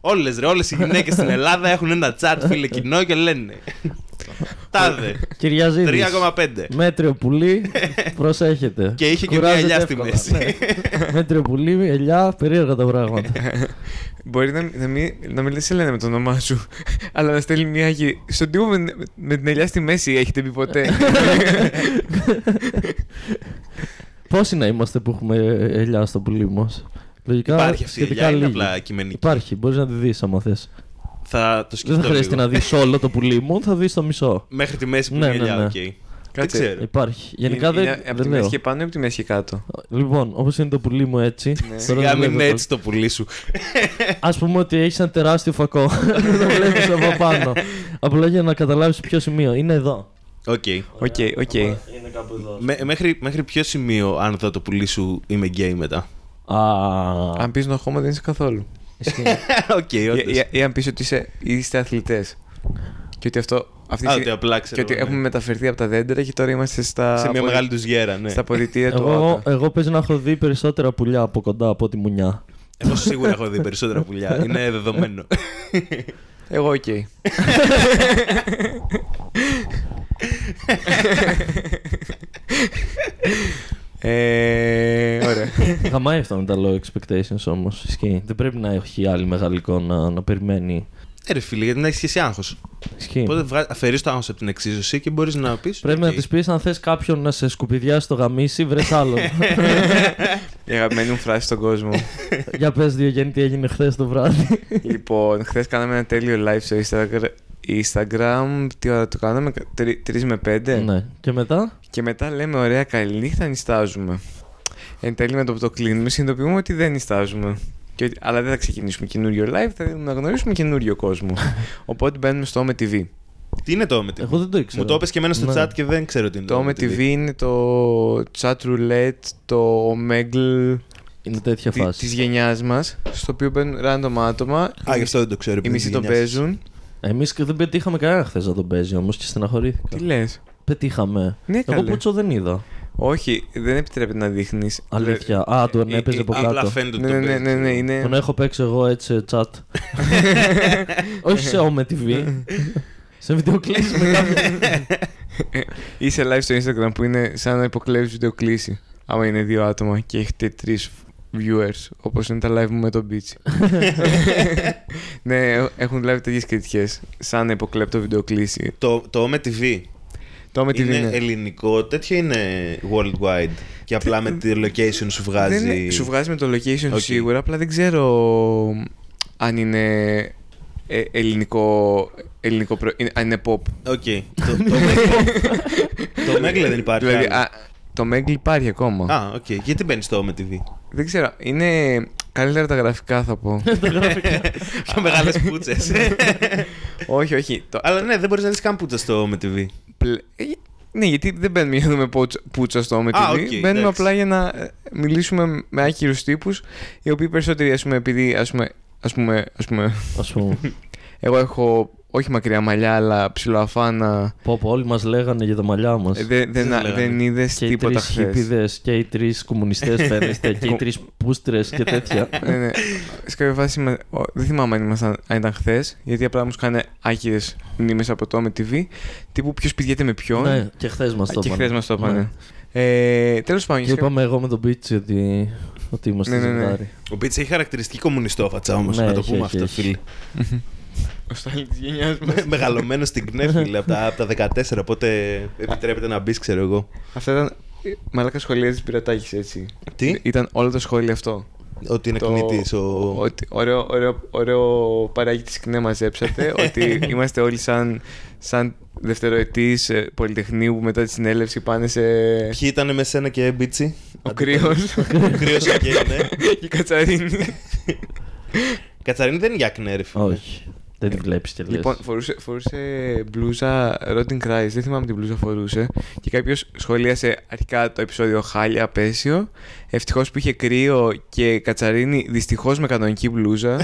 Όλες ρε, όλες οι γυναίκες στην Ελλάδα έχουν ένα chat, φίλε, κοινό και λένε. Τάδε. Κυριαζίδης. 3,5. Μέτριο πουλί, *laughs* προσέχετε. Και είχε και μια Κουράζεται ελιά στη εύκολα. μέση. Ναι. Μέτριο πουλί, ελιά, περίεργα τα πράγματα. *laughs* Μπορεί να, να, μην, να μην σε λένε με το όνομά σου, *laughs* αλλά να στέλνει μια. γη- Στον τύπο με, με την ελιά στη μέση, έχετε πει ποτέ; Πόσοι να είμαστε που έχουμε ελιά στο πουλί μας; Λογικά Υπάρχει αυτή η σχετικά ελιά, είναι λίγοι. απλά κειμενική. Υπάρχει, μπορείς να τη δεις άμα θες. Θα το σκεφτώ Δεν θα χρειάζεται λίγο. να δεις όλο το πουλί μου, θα δεις το μισό. Μέχρι τη μέση που Ναι, είναι η ναι, ελιά, ναι. οκ. Δεν Κάτσε. ξέρω. Υπάρχει. Γενικά είναι, δεν, είναι από δεν τη μέση λέω. και πάνω ή από τη μέση και κάτω; Λοιπόν, όπως είναι το πουλί μου έτσι. Ναι. Σιγά μην είναι έτσι το πουλί σου. Α πούμε ότι έχεις ένα τεράστιο φακό. *laughs* Δεν το βλέπεις από πάνω. Απλά για να καταλάβεις ποιο σημείο. Είναι εδώ. Οκ. Οκ, οκ. Είναι κάπου εδώ. Μέ- Μέχρι, μέχρι ποιο σημείο, αν δω το πουλί σου, είμαι γκέι μετά; Α. Αν πεις no homo δεν είσαι καθόλου. Ισχύει. *laughs* Οκ, Ή, όντως. ή, ή αν πεις ότι είσαι, είστε αθλητές. Και ότι αυτό. Αυτή Α, τη- ότι απλά και ξέρω. ότι ναι. έχουμε μεταφερθεί από τα δέντρα και τώρα είμαστε στα. Σε μια απο- μεγάλη τους γέρα, ναι. Στα αποδυτήρια του εγώ, ΟΤΑ. εγώ παίζει να έχω δει περισσότερα πουλιά από κοντά από ό,τι μουνιά. Εγώ σίγουρα έχω δει περισσότερα πουλιά. *laughs* Είναι δεδομένο. Εγώ οκ. *laughs* ε, ωραία. *laughs* Γαμάει αυτό με τα low expectations όμως. Ισχύει. Δεν πρέπει να έχει άλλη μεγαλικό να, να περιμένει. Ε, ρε φίλε, γιατί να έχεις και εσύ άγχος. Ισχύει. Οπότε αφαιρείς το άγχος από την εξίσωση και μπορείς να πεις. Πρέπει να της πεις αν θες κάποιον να σε σκουπιδιάσει το γαμίσι, βρες άλλον. Η αγαπημένη μου φράση στον κόσμο. Για πες δύο γέννη τι έγινε χθες το βράδυ. λοιπόν, χθες κάναμε ένα τέλειο live στο Instagram. Instagram, τι ώρα το κάναμε, 3 με 5. ναι. Και μετά; Και μετά λέμε, ωραία, καληνύχτα, νιστάζουμε. Εν τέλει με το που το κλείνουμε, συνειδητοποιούμε ότι δεν νιστάζουμε. Και ότι, αλλά δεν θα ξεκινήσουμε καινούριο live, θα να γνωρίσουμε καινούριο κόσμο. *laughs* Οπότε μπαίνουμε στο Ome TV. Τι είναι το με TV. Εγώ δεν το ήξερα. Μου το είπες και εμένα στο Ναι. chat και δεν ξέρω τι είναι. Το Ome TV είναι το chat roulette, το Omegle Είναι τέτοια τη φάση. της γενιάς μας, στο οποίο μπαίνουν random άτομα. Α, γι' αυτό δεν το ξέρω. Οι επειδή μισοί είναι το γενιάς. παίζουν. Εμείς δεν πετύχαμε κανένα χθες να τον παίζει όμως και στεναχωρήθηκα. Τι λες; Πετύχαμε. Ναι, Εγώ καλέ. πούτσο δεν είδα. Όχι, δεν επιτρέπεται να δείχνεις. Αλήθεια. Α, τον ε, έπαιζε ε, από Απλά κάτω. φαίνεται ότι Ναι, το ναι, ναι, παίζει, ναι, ξέρω. είναι... Τον έχω παίξει εγώ έτσι σε chat. *laughs* Όχι σε Ome TV. σε βιντεοκλήση με κάποιον. Είσαι live στο Instagram που είναι σαν να υποκλέβεις βιντεοκλήση. Άμα είναι δύο άτομα και έχετε τρεις viewers, όπως είναι τα live μου με τον Beach. *laughs* ναι, έχουν λάβει τέτοιες κριτικές, σαν να υποκλέπτω βιντεοκλήση. Το, το Ome TV Το με TV είναι είναι. ελληνικό, τέτοιο είναι worldwide. Και απλά με τη location σου βγάζει. Δεν είναι- σου βγάζει με το location Οκ. σίγουρα, απλά δεν ξέρω αν είναι ε, ελληνικό, ελληνικό προ... είναι- αν είναι pop. Οκ. Το, το, Omegle- *laughs* το Omegle δεν υπάρχει. Δηλαδή, άλλο. α, το Omegle υπάρχει ακόμα. Α, οκ. Γιατί μπαίνει στο Ome TV. Δεν ξέρω, είναι καλύτερα τα γραφικά θα πω. *laughs* *laughs* Πιο μεγάλες πούτσες. όχι, όχι. Το, Αλλά ναι, δεν μπορείς να δεις καν πούτσα στο Ome TV. πλε- ε, Ναι, γιατί δεν μπαίνουμε για να δούμε πούτσα- πούτσα στο Ome Α, TV. οκ, μπαίνουμε εντάξει. απλά για να ε, μιλήσουμε με άκυρους τύπους οι οποίοι περισσότεροι, ας πούμε, επειδή, ας πούμε, ας πούμε, ας πούμε Α πούμε. εγώ έχω όχι μακριά μαλλιά, αλλά ψιλοαφάνα. Πω, πω, όλοι μας λέγανε για τα μαλλιά μας. Ε, δεν, δεν, λέγανε. δεν είδες Και οι τρεις τίποτα χθες. χίπηδες και οι τρεις κομμουνιστές *laughs* φαίνεστε και οι τρεις πούστρες και τέτοια. *laughs* ναι, ναι. Σε κάποια φάση μα- ο- δεν θυμάμαι αν, ήμασταν, αν ήταν χθες, γιατί απλά μου σκάνε άκυρε μνήμες από το με TV. Τύπου ποιος πηγαίνει με ποιον. ναι, και χθες μας το και είπαν. χθες μας το είπανε. Ναι. Ε, Τέλος πάντων, Και για είπαμε εγώ με τον Μπίτσι ότι, ότι είμαστε Ναι, ναι, ναι. ζευγάρι. Ο Πίτσα έχει χαρακτηριστική κομμουνιστόφατσα όμως. Ναι, να το έχει, πούμε έχει, αυτό, έχει. Φίλε. Ο Στάλιν τη γενιά μας. Μεγαλωμένος στην ΚΝΕ, φίλε, από τα, από τα 14. Οπότε επιτρέπεται να μπεις, ξέρω εγώ. Αυτά ήταν. ε, Μαλάκα σχολεία της πειρατάκη, έτσι. Τι; Ήταν όλο το σχόλιο αυτό. Ότι είναι Το- κνητή. Ο... Ότι ωραίο, ωραίο, ωραίο παράγει τη ΚΝΕ μαζέψατε. *laughs* ότι είμαστε όλοι σαν, σαν δευτεροετής ε, πολυτεχνείου που μετά τη συνέλευση πάνε σε. Ποιοι ήταν με σένα και μπίτσι; Ο κρύος Ο κρύος και ναι. *laughs* και η Κατσαρίνη. *laughs* Κατσαρίνη δεν είναι για ΚΝΕ, ρε φίλε. Όχι. Δεν τη βλέπεις και λες. Λοιπόν, φορούσε, φορούσε μπλούζα Rotting Christ, δεν θυμάμαι τι μπλούζα φορούσε. Και κάποιος σχολίασε αρχικά το επεισόδιο χάλια, απέσιο. Ευτυχώς που είχε κρύο και κατσαρίνη, δυστυχώς με κανονική μπλούζα.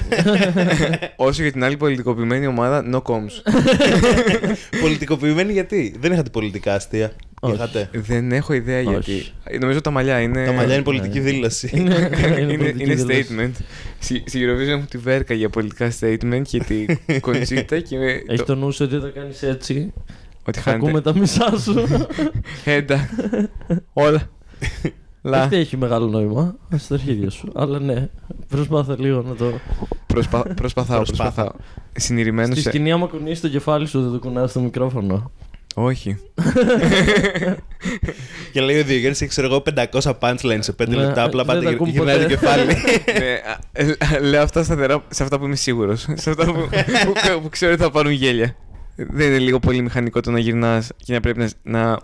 *laughs* Όσο για την άλλη πολιτικοποιημένη ομάδα, no comms. *laughs* Πολιτικοποιημένη γιατί; Δεν είχατε πολιτικά αστεία. Όχι. Είχατε; δεν έχω ιδέα Όχι. γιατί. Νομίζω τα μαλλιά είναι. Τα μαλλιά είναι πολιτική ναι. δήλωση. είναι, είναι, *laughs* πολιτική είναι δήλωση. statement. Στη στη Eurovision έχω τη βέρκα για πολιτικά statement και τη *laughs* κοντσίτα και με Έχεις το, το νου σου ότι όταν κάνεις έτσι. ότι Θα ακούμε χάνεται. τα μισά σου. *laughs* Έντα. Όλα. Λα. Δεν έχει μεγάλο νόημα. Στα αρχίδια σου. Αλλά ναι, προσπάθα λίγο να το. Προσπα... Προσπαθάω, Προσπάθα. προσπαθάω. Συνηρημένο Στη σε. σκηνή, άμα κουνήσει το κεφάλι σου, δεν το κουνάς στο μικρόφωνο. Όχι. Και λέει ο Διογέννη έχει ξέρω εγώ 500 punchlines σε 5 Ναι, λεπτά. Απλά δεν πάτε τα γυρ- ακούμε γυρνάει το ποτέ. κεφάλι. ναι, α, ε, λέω αυτά σταθερά σε αυτά που είμαι σίγουρος. Σε αυτά που, που, που ξέρω ότι θα πάρουν γέλια. Δεν είναι λίγο πολύ μηχανικό το να γυρνάς και να πρέπει να, να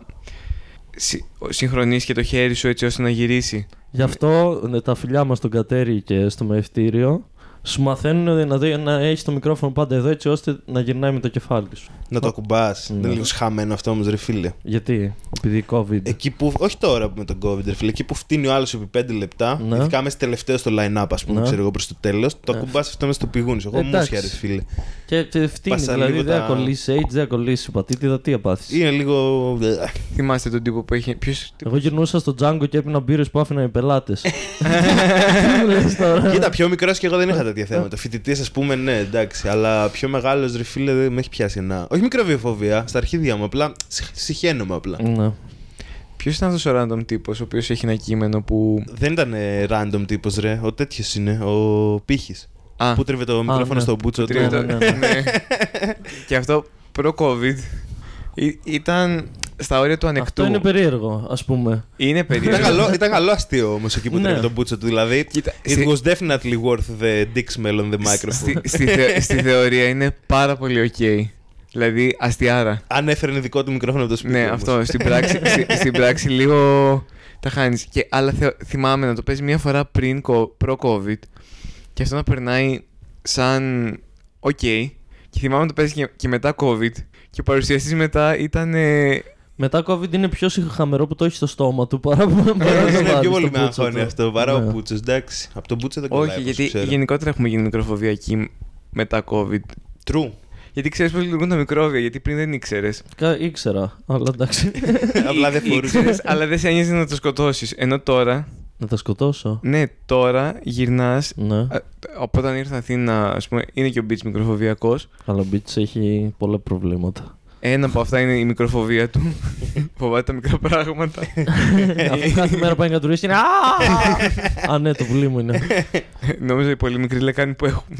συ- συγχρονίσεις και το χέρι σου έτσι ώστε να γυρίσει. Γι' αυτό ναι, τα φιλιά μας στον Κατέρι και στο μευτήριο σου μαθαίνουν δηλαδή, να έχεις το μικρόφωνο πάντα εδώ έτσι ώστε να γυρνάει με το κεφάλι σου. Να το ακουμπά. Δεν Ναι. είναι λίγο σχαμένο αυτό όμως, ρε φίλε. Γιατί, επειδή COVID. Εκεί που, όχι τώρα με τον COVID, ρε φίλε, εκεί που φτύνει ο άλλος επί 5 λεπτά, Ναι. ειδικά μέσα τελευταίο στο line-up, ας πούμε, Ναι. ξέρω εγώ προς το τέλος, το Ναι. ακουμπά αυτό μέσα στο πηγούνι. σου. Εγώ Εντάξει. μουσια, ρε φίλε. Και, και φτύνει, Πάσα δηλαδή λίγο δεν τα- θα κολλήσει AIDS, δεν θα κολλήσει υπατήτηδα, τι απάθεις. Είναι λίγο. Θυμάστε τον τύπο που έχει. Ποιος... Εγώ γυρνούσα στο Django και έπινα μπύρες που άφηναν οι πελάτες. *laughs* Τι μου λες τώρα; Κοίτα, πιο μικρός και εγώ δεν είχα τέτοια θέματα. Φοιτητής, ας πούμε, ναι, εντάξει. Αλλά πιο μεγάλος, ρε φίλε, δεν με έχει πιάσει ένα. Όχι μικροβιοφοβία, στα αρχίδια μου. Απλά συχ- συχαίνομαι απλά. Ναι. Ποιος ήταν αυτός ο random τύπος, ο οποίος έχει ένα κείμενο που. Δεν ήταν ε, random τύπος, ρε. Ο τέτοιος είναι. Ο πύχης. Α, Που τρίβε το μικρόφωνο ναι. στο μπούτσο του. τρίβει το- ναι, ναι, ναι. *laughs* και αυτό προ-COVID ή- ήταν στα όρια του ανεκτού. Αυτό είναι περίεργο, ας πούμε. Είναι περίεργο. Ήταν καλό, ήταν καλό αστείο όμως εκεί που Ναι. τρίβε το μπούτσο του. Δηλαδή, Κοίτα, it στη- was definitely worth the dick smell on the microphone. Στη, στη, θε- στη θεωρία είναι πάρα πολύ ok. Δηλαδή, αστιάρα. Αν έφερνε δικό του μικρόφωνο από το σπίτι. Ναι, όμως. αυτό. Στην πράξη, *laughs* στη- στην πράξη λίγο τα χάνεις. Αλλά θε- θυμάμαι να το παίζει μία φορά πριν κο- προ-COVID και αυτό να περνάει σαν ok. Και θυμάμαι να το παίζει και, και μετά COVID. Και ο παρουσιαστής μετά ήταν. ε, Μετά COVID είναι πιο χαμερό που το έχει στο στόμα του παρά που παρά να το Είναι βάλεις πιο πολύ στο με μπούτσο αγχώνει του. αυτό παρά ο Ναι. Μπούτσο. Εντάξει. Από τον Μπούτσο δεν κολλάει. όχι, όπως γιατί ξέρω. γενικότερα έχουμε γίνει μικροφοβιακοί μετά COVID. True. Γιατί ξέρεις πώς λειτουργούν τα μικρόβια, γιατί πριν δεν ήξερες. Κα- Ήξερα, αλλά εντάξει. *laughs* Απλά δεν φορούσες. Ήξερες, αλλά δεν σε ένοιαζε να το σκοτώσεις. Ενώ τώρα, να τα σκοτώσω. ναι, τώρα γυρνάς. Ναι. Από όταν ήρθα Αθήνα, ας πούμε, είναι και ο Μπίτς μικροφοβιακός. Αλλά ο Beats έχει πολλά προβλήματα. Ένα από αυτά είναι η μικροφοβία του. *laughs* Φοβάται τα μικρά πράγματα. *laughs* Αφού κάθε μέρα πάει να κατουρίσει είναι. «Α!» Α, ναι, το πουλί μου είναι. *laughs* Νόμιζα η πολύ μικρή λεκάνη που έχουμε.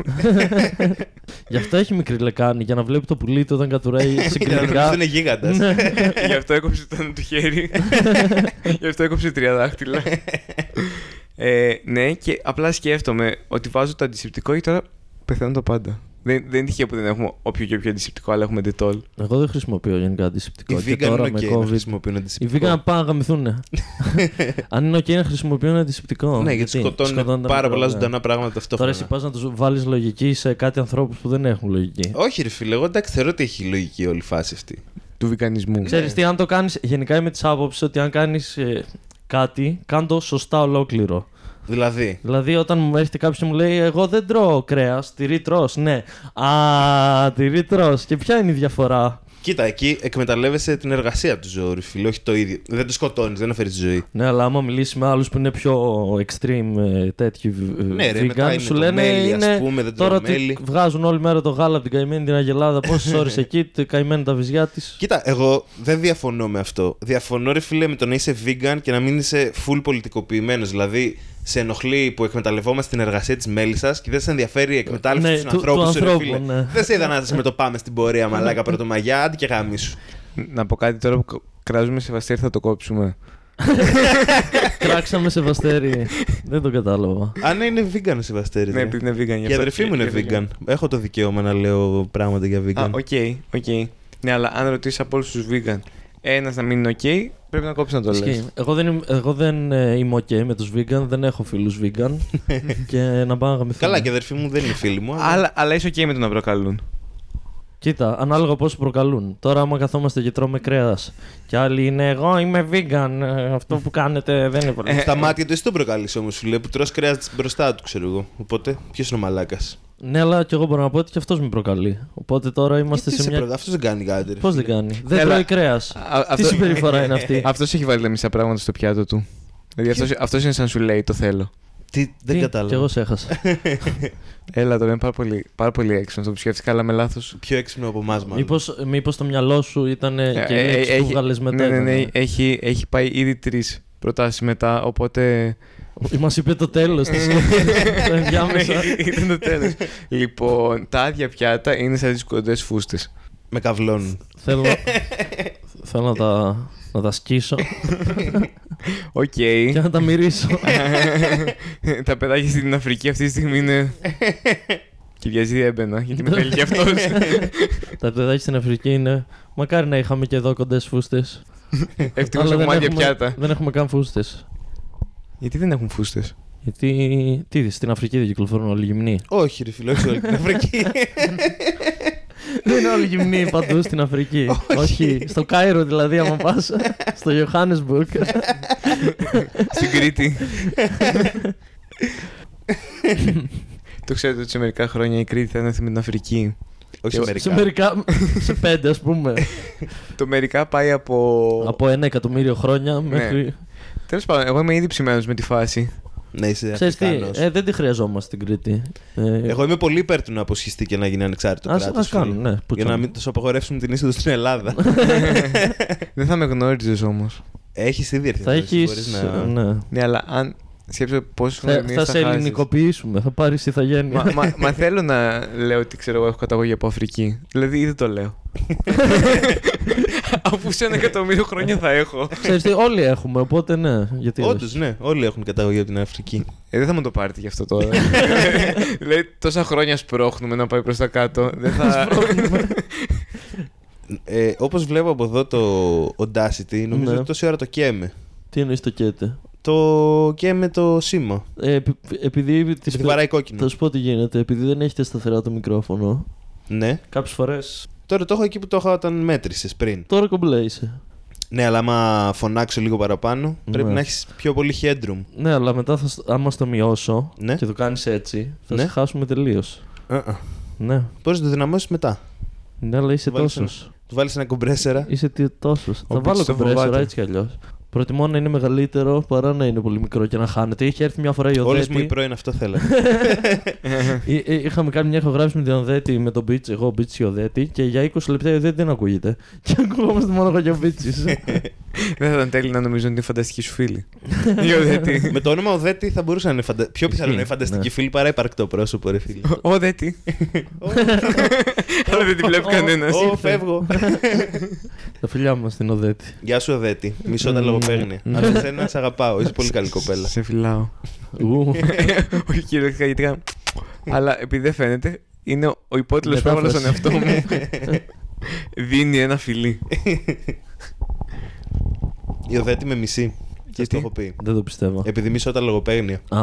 Γι' αυτό έχει μικρή λεκάνη, για να βλέπει το πουλί του όταν κατουράει Για να νομίζω συγκριτικά. ότι είναι γίγαντα. Ναι. Γι' αυτό έκοψε το ένα του χέρι. Γι' αυτό έκοψε τρία δάχτυλα. ε, ναι, και απλά σκέφτομαι ότι βάζω το αντισηπτικό και τώρα πεθαίνουν τα πάντα. Δεν, δεν είναι τυχαίο που δεν έχουμε όποιο και όποιο αντισηπτικό, αλλά έχουμε ντετόλ. Εγώ δεν χρησιμοποιώ γενικά αντισηπτικό. Οι Και vegan τώρα είναι με ok να COVID. χρησιμοποιούν Οι αντισηπτικό. vegan να πάνε να γαμηθούν. *laughs* Αν είναι ok να χρησιμοποιούν αντισηπτικό. Ναι, γιατί σκοτώνουν τα πάρα πολλά μικρόβια. ζωντανά πράγματα Τώρα ταυτόχρονα. εσύ πας να τους βάλεις λογική σε κάτι ανθρώπους που δεν έχουν λογική. Όχι, ρε φίλε, εγώ εντάξει θεωρώ ότι έχει λογική όλη η φάση αυτή. Του βικανισμού. Ξέρεις τι, αν το κάνεις, γενικά είμαι της άποψης ότι αν κάνεις ε, κάτι, κάν το σωστά ολόκληρο. Δηλαδή, Δηλαδή, όταν μου έρχεται κάποιος και μου λέει: Εγώ δεν τρώω κρέας, τυρί τρως». Ναι. Α, τυρί τρως. Και ποια είναι η διαφορά; κοίτα, εκεί εκμεταλλεύεσαι την εργασία του ζώου, ρε φίλε, όχι το ίδιο. Δεν το σκοτώνεις, δεν αφαιρείς τη ζωή. Ναι, αλλά άμα μιλήσεις με άλλους που είναι πιο extreme ε, τέτοιοι ε, Ναι, ρε, vegan, μετά είναι σου το λένε μέλι, ας είναι πούμε, δεν τώρα τρώω ότι μέλι. βγάζουν όλη μέρα το γάλα από την καημένη την Αγελάδα. Πόσες *laughs* ώρες εκεί, το καημένα τα βυζιά της. Κοίτα, εγώ δεν διαφωνώ με αυτό. Διαφωνώ, ρε φίλε, με το να είσαι vegan και να μην είσαι full πολιτικοποιημένος. Δηλαδή, σε ενοχλεί που εκμεταλλευόμαστε την εργασία της μέλισσα και δεν σε ενδιαφέρει η εκμετάλλευση Ναι, τους του- ανθρώπους του σου, ρε ανθρώπου, φίλε. ναι. Δεν σε είδα να είσαι με το πάμε στην πορεία, μαλάκα πρωτομαγιά, άντε και γάμισου. Να πω κάτι τώρα που κράζουμε σε βαστέρ θα το κόψουμε. *laughs* Κράξαμε Σεβαστέρη. δεν το κατάλαβα. Αν είναι vegan ο Σεβαστέρη. Ναι, επειδή είναι vegan. γι' Η αυτό- αδερφή μου είναι γι' αυτό- vegan. Έχω το δικαίωμα να λέω πράγματα για Α, vegan. οκ, οκ. Ναι, αλλά αν ρωτήσεις από όλους τους vegan, ένας να μην είναι οκ, πρέπει να κόψεις να το λες. Ισχύει. Εγώ δεν, είμαι, εγώ δεν ε, είμαι ok με τους vegan, δεν έχω φίλους vegan *laughs* και να πάνε να γαμηθούν. Καλά, και η αδερφή μου δεν είναι φίλη μου. αλλά- Αλλά, αλλά είσαι οκ με το να προκαλούν. Κοίτα, ανάλογα πώς προκαλούν. Τώρα, άμα καθόμαστε και τρώμε κρέας και άλλοι είναι Εγώ είμαι vegan. ε, Αυτό που κάνετε δεν είναι πολύ. Στα μάτια του εσύ τον προκαλείς όμως, φίλε, που τρως κρέας μπροστά του, ξέρω εγώ. Οπότε, ποιος είναι ο μαλάκας; Ναι, αλλά και εγώ μπορώ να πω ότι και αυτός με προκαλεί. Οπότε τώρα είμαστε σε μια. Αυτός δεν κάνει κάτι. ρε Πώς δεν φίλε. κάνει; Δεν Έλα. τρώει κρέας. Α- Τι αυτό- συμπεριφορά είναι αυτή; Αυτός έχει βάλει τα μισά πράγματα στο πιάτο του. Δηλαδή αυτός, αυτός είναι σαν σου λέει το θέλω. Τι, δεν Τι, κατάλαβα. Κι εγώ σε έχασα. *laughs* Έλα τώρα είναι πάρα πολύ, πάρα πολύ έξυπνος αυτό που σκέφτηκα, αλλά με λάθος. Πιο έξυπνο από εμάς, μάλλον. Μήπως, μήπως το μυαλό σου ήταν και Ε, η ε, λέξη που έχει- βγάλες μετά. Ναι, ναι, ναι, ήταν. έχει, έχει πάει ήδη τρεις προτάσεις μετά, οπότε. Μας είπε το τέλος της. Το ενδιάμεσα. Ναι, Ήταν το τέλος. λοιπόν, τα άδεια πιάτα είναι σαν τις κοντές φούστες. Με καυλώνουν. Θέλω, θέλω να τα, να τα σκίσω Οκ. και να τα μυρίσω. τα παιδάκια στην Αφρική αυτή τη στιγμή είναι. και βιάζει έμπαινα, γιατί με θέλει και αυτός. τα παιδάκια στην Αφρική είναι. Μακάρι να είχαμε και εδώ κοντές φούστες. Ευτυχώς Αλλά έχουμε δεν άδεια έχουμε- πιάτα. Δεν έχουμε καν φούστες. Γιατί δεν έχουν φούστες; Γιατί τι, στην Αφρική δεν κυκλοφορούν όλοι γυμνοί; όχι, ρε φίλε, όχι σε όλη την Αφρική. *laughs* Δεν είναι όλοι γυμνοί παντού στην Αφρική. Όχι. Στο Κάιρο δηλαδή, άμα πας. στο Johannesburg. Στην Κρήτη. *laughs* Το ξέρετε ότι σε μερικά χρόνια η Κρήτη θα έρθει με την Αφρική. όχι σε σε μερικά. μερικά. σε πέντε, ας πούμε. Το μερικά πάει από. Από ένα εκατομμύριο χρόνια Ναι. μέχρι. Τέλος πάντων, εγώ είμαι ήδη ψημένος με τη φάση. Ναι, είσαι Ξέρεις τι, Αφρικάνος. ε, δεν τη χρειαζόμαστε την Κρήτη. Ε, Εγώ είμαι πολύ υπέρ του να αποσχιστεί και να γίνει ανεξάρτητο ας, κράτος, ας κάνουν, φίλε. ναι. Που Για να τσον. μην τους απαγορεύσουν την είσοδο στην Ελλάδα. *laughs* *laughs* δεν θα με γνώριζες όμως. Έχεις ήδη έρθει. Θα εδώ, έχεις. μπορείς να- Ναι. Ναι, αλλά αν. Σκέψω πόσες Θα, θα σε ελληνικοποιήσουμε. Θα πάρεις ηθαγένεια. Μα, μα, μα θέλω να λέω ότι ξέρω εγώ έχω καταγωγή από Αφρική. Δηλαδή ήδη το λέω. *laughs* Αφού σε ένα εκατομμύριο χρόνια θα έχω. Ξέρεις τι, όλοι έχουμε, οπότε ναι. Γιατί Όντως, όχι. ναι. Όλοι έχουν καταγωγή από την Αφρική. Ε, δεν θα μου το πάρετε γι' αυτό τώρα. *laughs* δηλαδή τόσα χρόνια σπρώχνουμε να πάει προς τα κάτω. Δεν θα. *laughs* Ε, Όπως βλέπω από εδώ το Audacity, νομίζω Ναι. ότι τόση ώρα το καίμε. Τι εννοείς το καίτε; Το καίμε το σήμα. Ε, επει- επειδή. Και τη βαράει κόκκινο. Θα σου πω τι γίνεται. Επειδή δεν έχετε σταθερά το μικρόφωνο, Ναι. κάποιες φορέ. Τώρα το έχω εκεί που το είχα όταν μέτρησες πριν. Τώρα κομπλέ είσαι. Ναι, αλλά άμα φωνάξω λίγο παραπάνω, πρέπει Ναι. να έχεις πιο πολύ headroom. Ναι, αλλά μετά θα, σ- άμα στο μειώσω Ναι. και το κάνεις έτσι, θα Ναι. σε χάσουμε τελείως. Ναι. Μπορείς να το δυναμώσεις μετά. Ναι, αλλά είσαι Βάλεις τόσος. Του βάλεις ένα κομπρέσερα. Είσαι τόσος. Θα Πίτσος βάλω το κομπρέσορα φοβάται. έτσι κι αλλιώς. Προτιμώ να είναι μεγαλύτερο παρά να είναι πολύ μικρό και να χάνεται. Είχε έρθει μια φορά η Όλες Οδέτη. μου οι πρώην αυτό θέλανε. Εί- *laughs* εί- Είχαμε κάνει μια ηχογράφηση με την Οδέτη, με τον Beach, εγώ Beach και η Οδέτη και για 20 λεπτά η Οδέτη δεν ακούγεται. *laughs* Και ακουγόμαστε μόνο εγώ και ο Beach. *laughs* δεν θα ήταν τέλειο να νομίζω ότι είναι φανταστική σου φίλη. Η Οδέτη. Με το όνομα Οδέτη θα μπορούσε να είναι φαντα... πιο πιθανό να είναι Ισχύει, φανταστική ναι. φίλη παρά υπαρκτό πρόσωπο, ρε φίλε. Οδέτη. Αλλά δεν τη βλέπει Ω, κανένας. Ω, φεύγω. Τα φιλιά μας στην Οδέτη. Γεια σου, Οδέτη. Μισό τα λογοπαίγνια. Mm. Αλλά εσένα σε αγαπάω. Είσαι πολύ καλή κοπέλα. Σε φυλάω. Ου. *laughs* Όχι κυριολεκτικά γιατί κάνω- Αλλά επειδή δεν φαίνεται, είναι ο- ο υπότιτλος που έβαλα στον εαυτό μου. *laughs* Δίνει ένα φιλί. Η Οδέτη με μισή. Σας Γιατί; το έχω πει. Δεν το πιστεύω. Επειδή μισώ τα λογοπαίγνια. Α.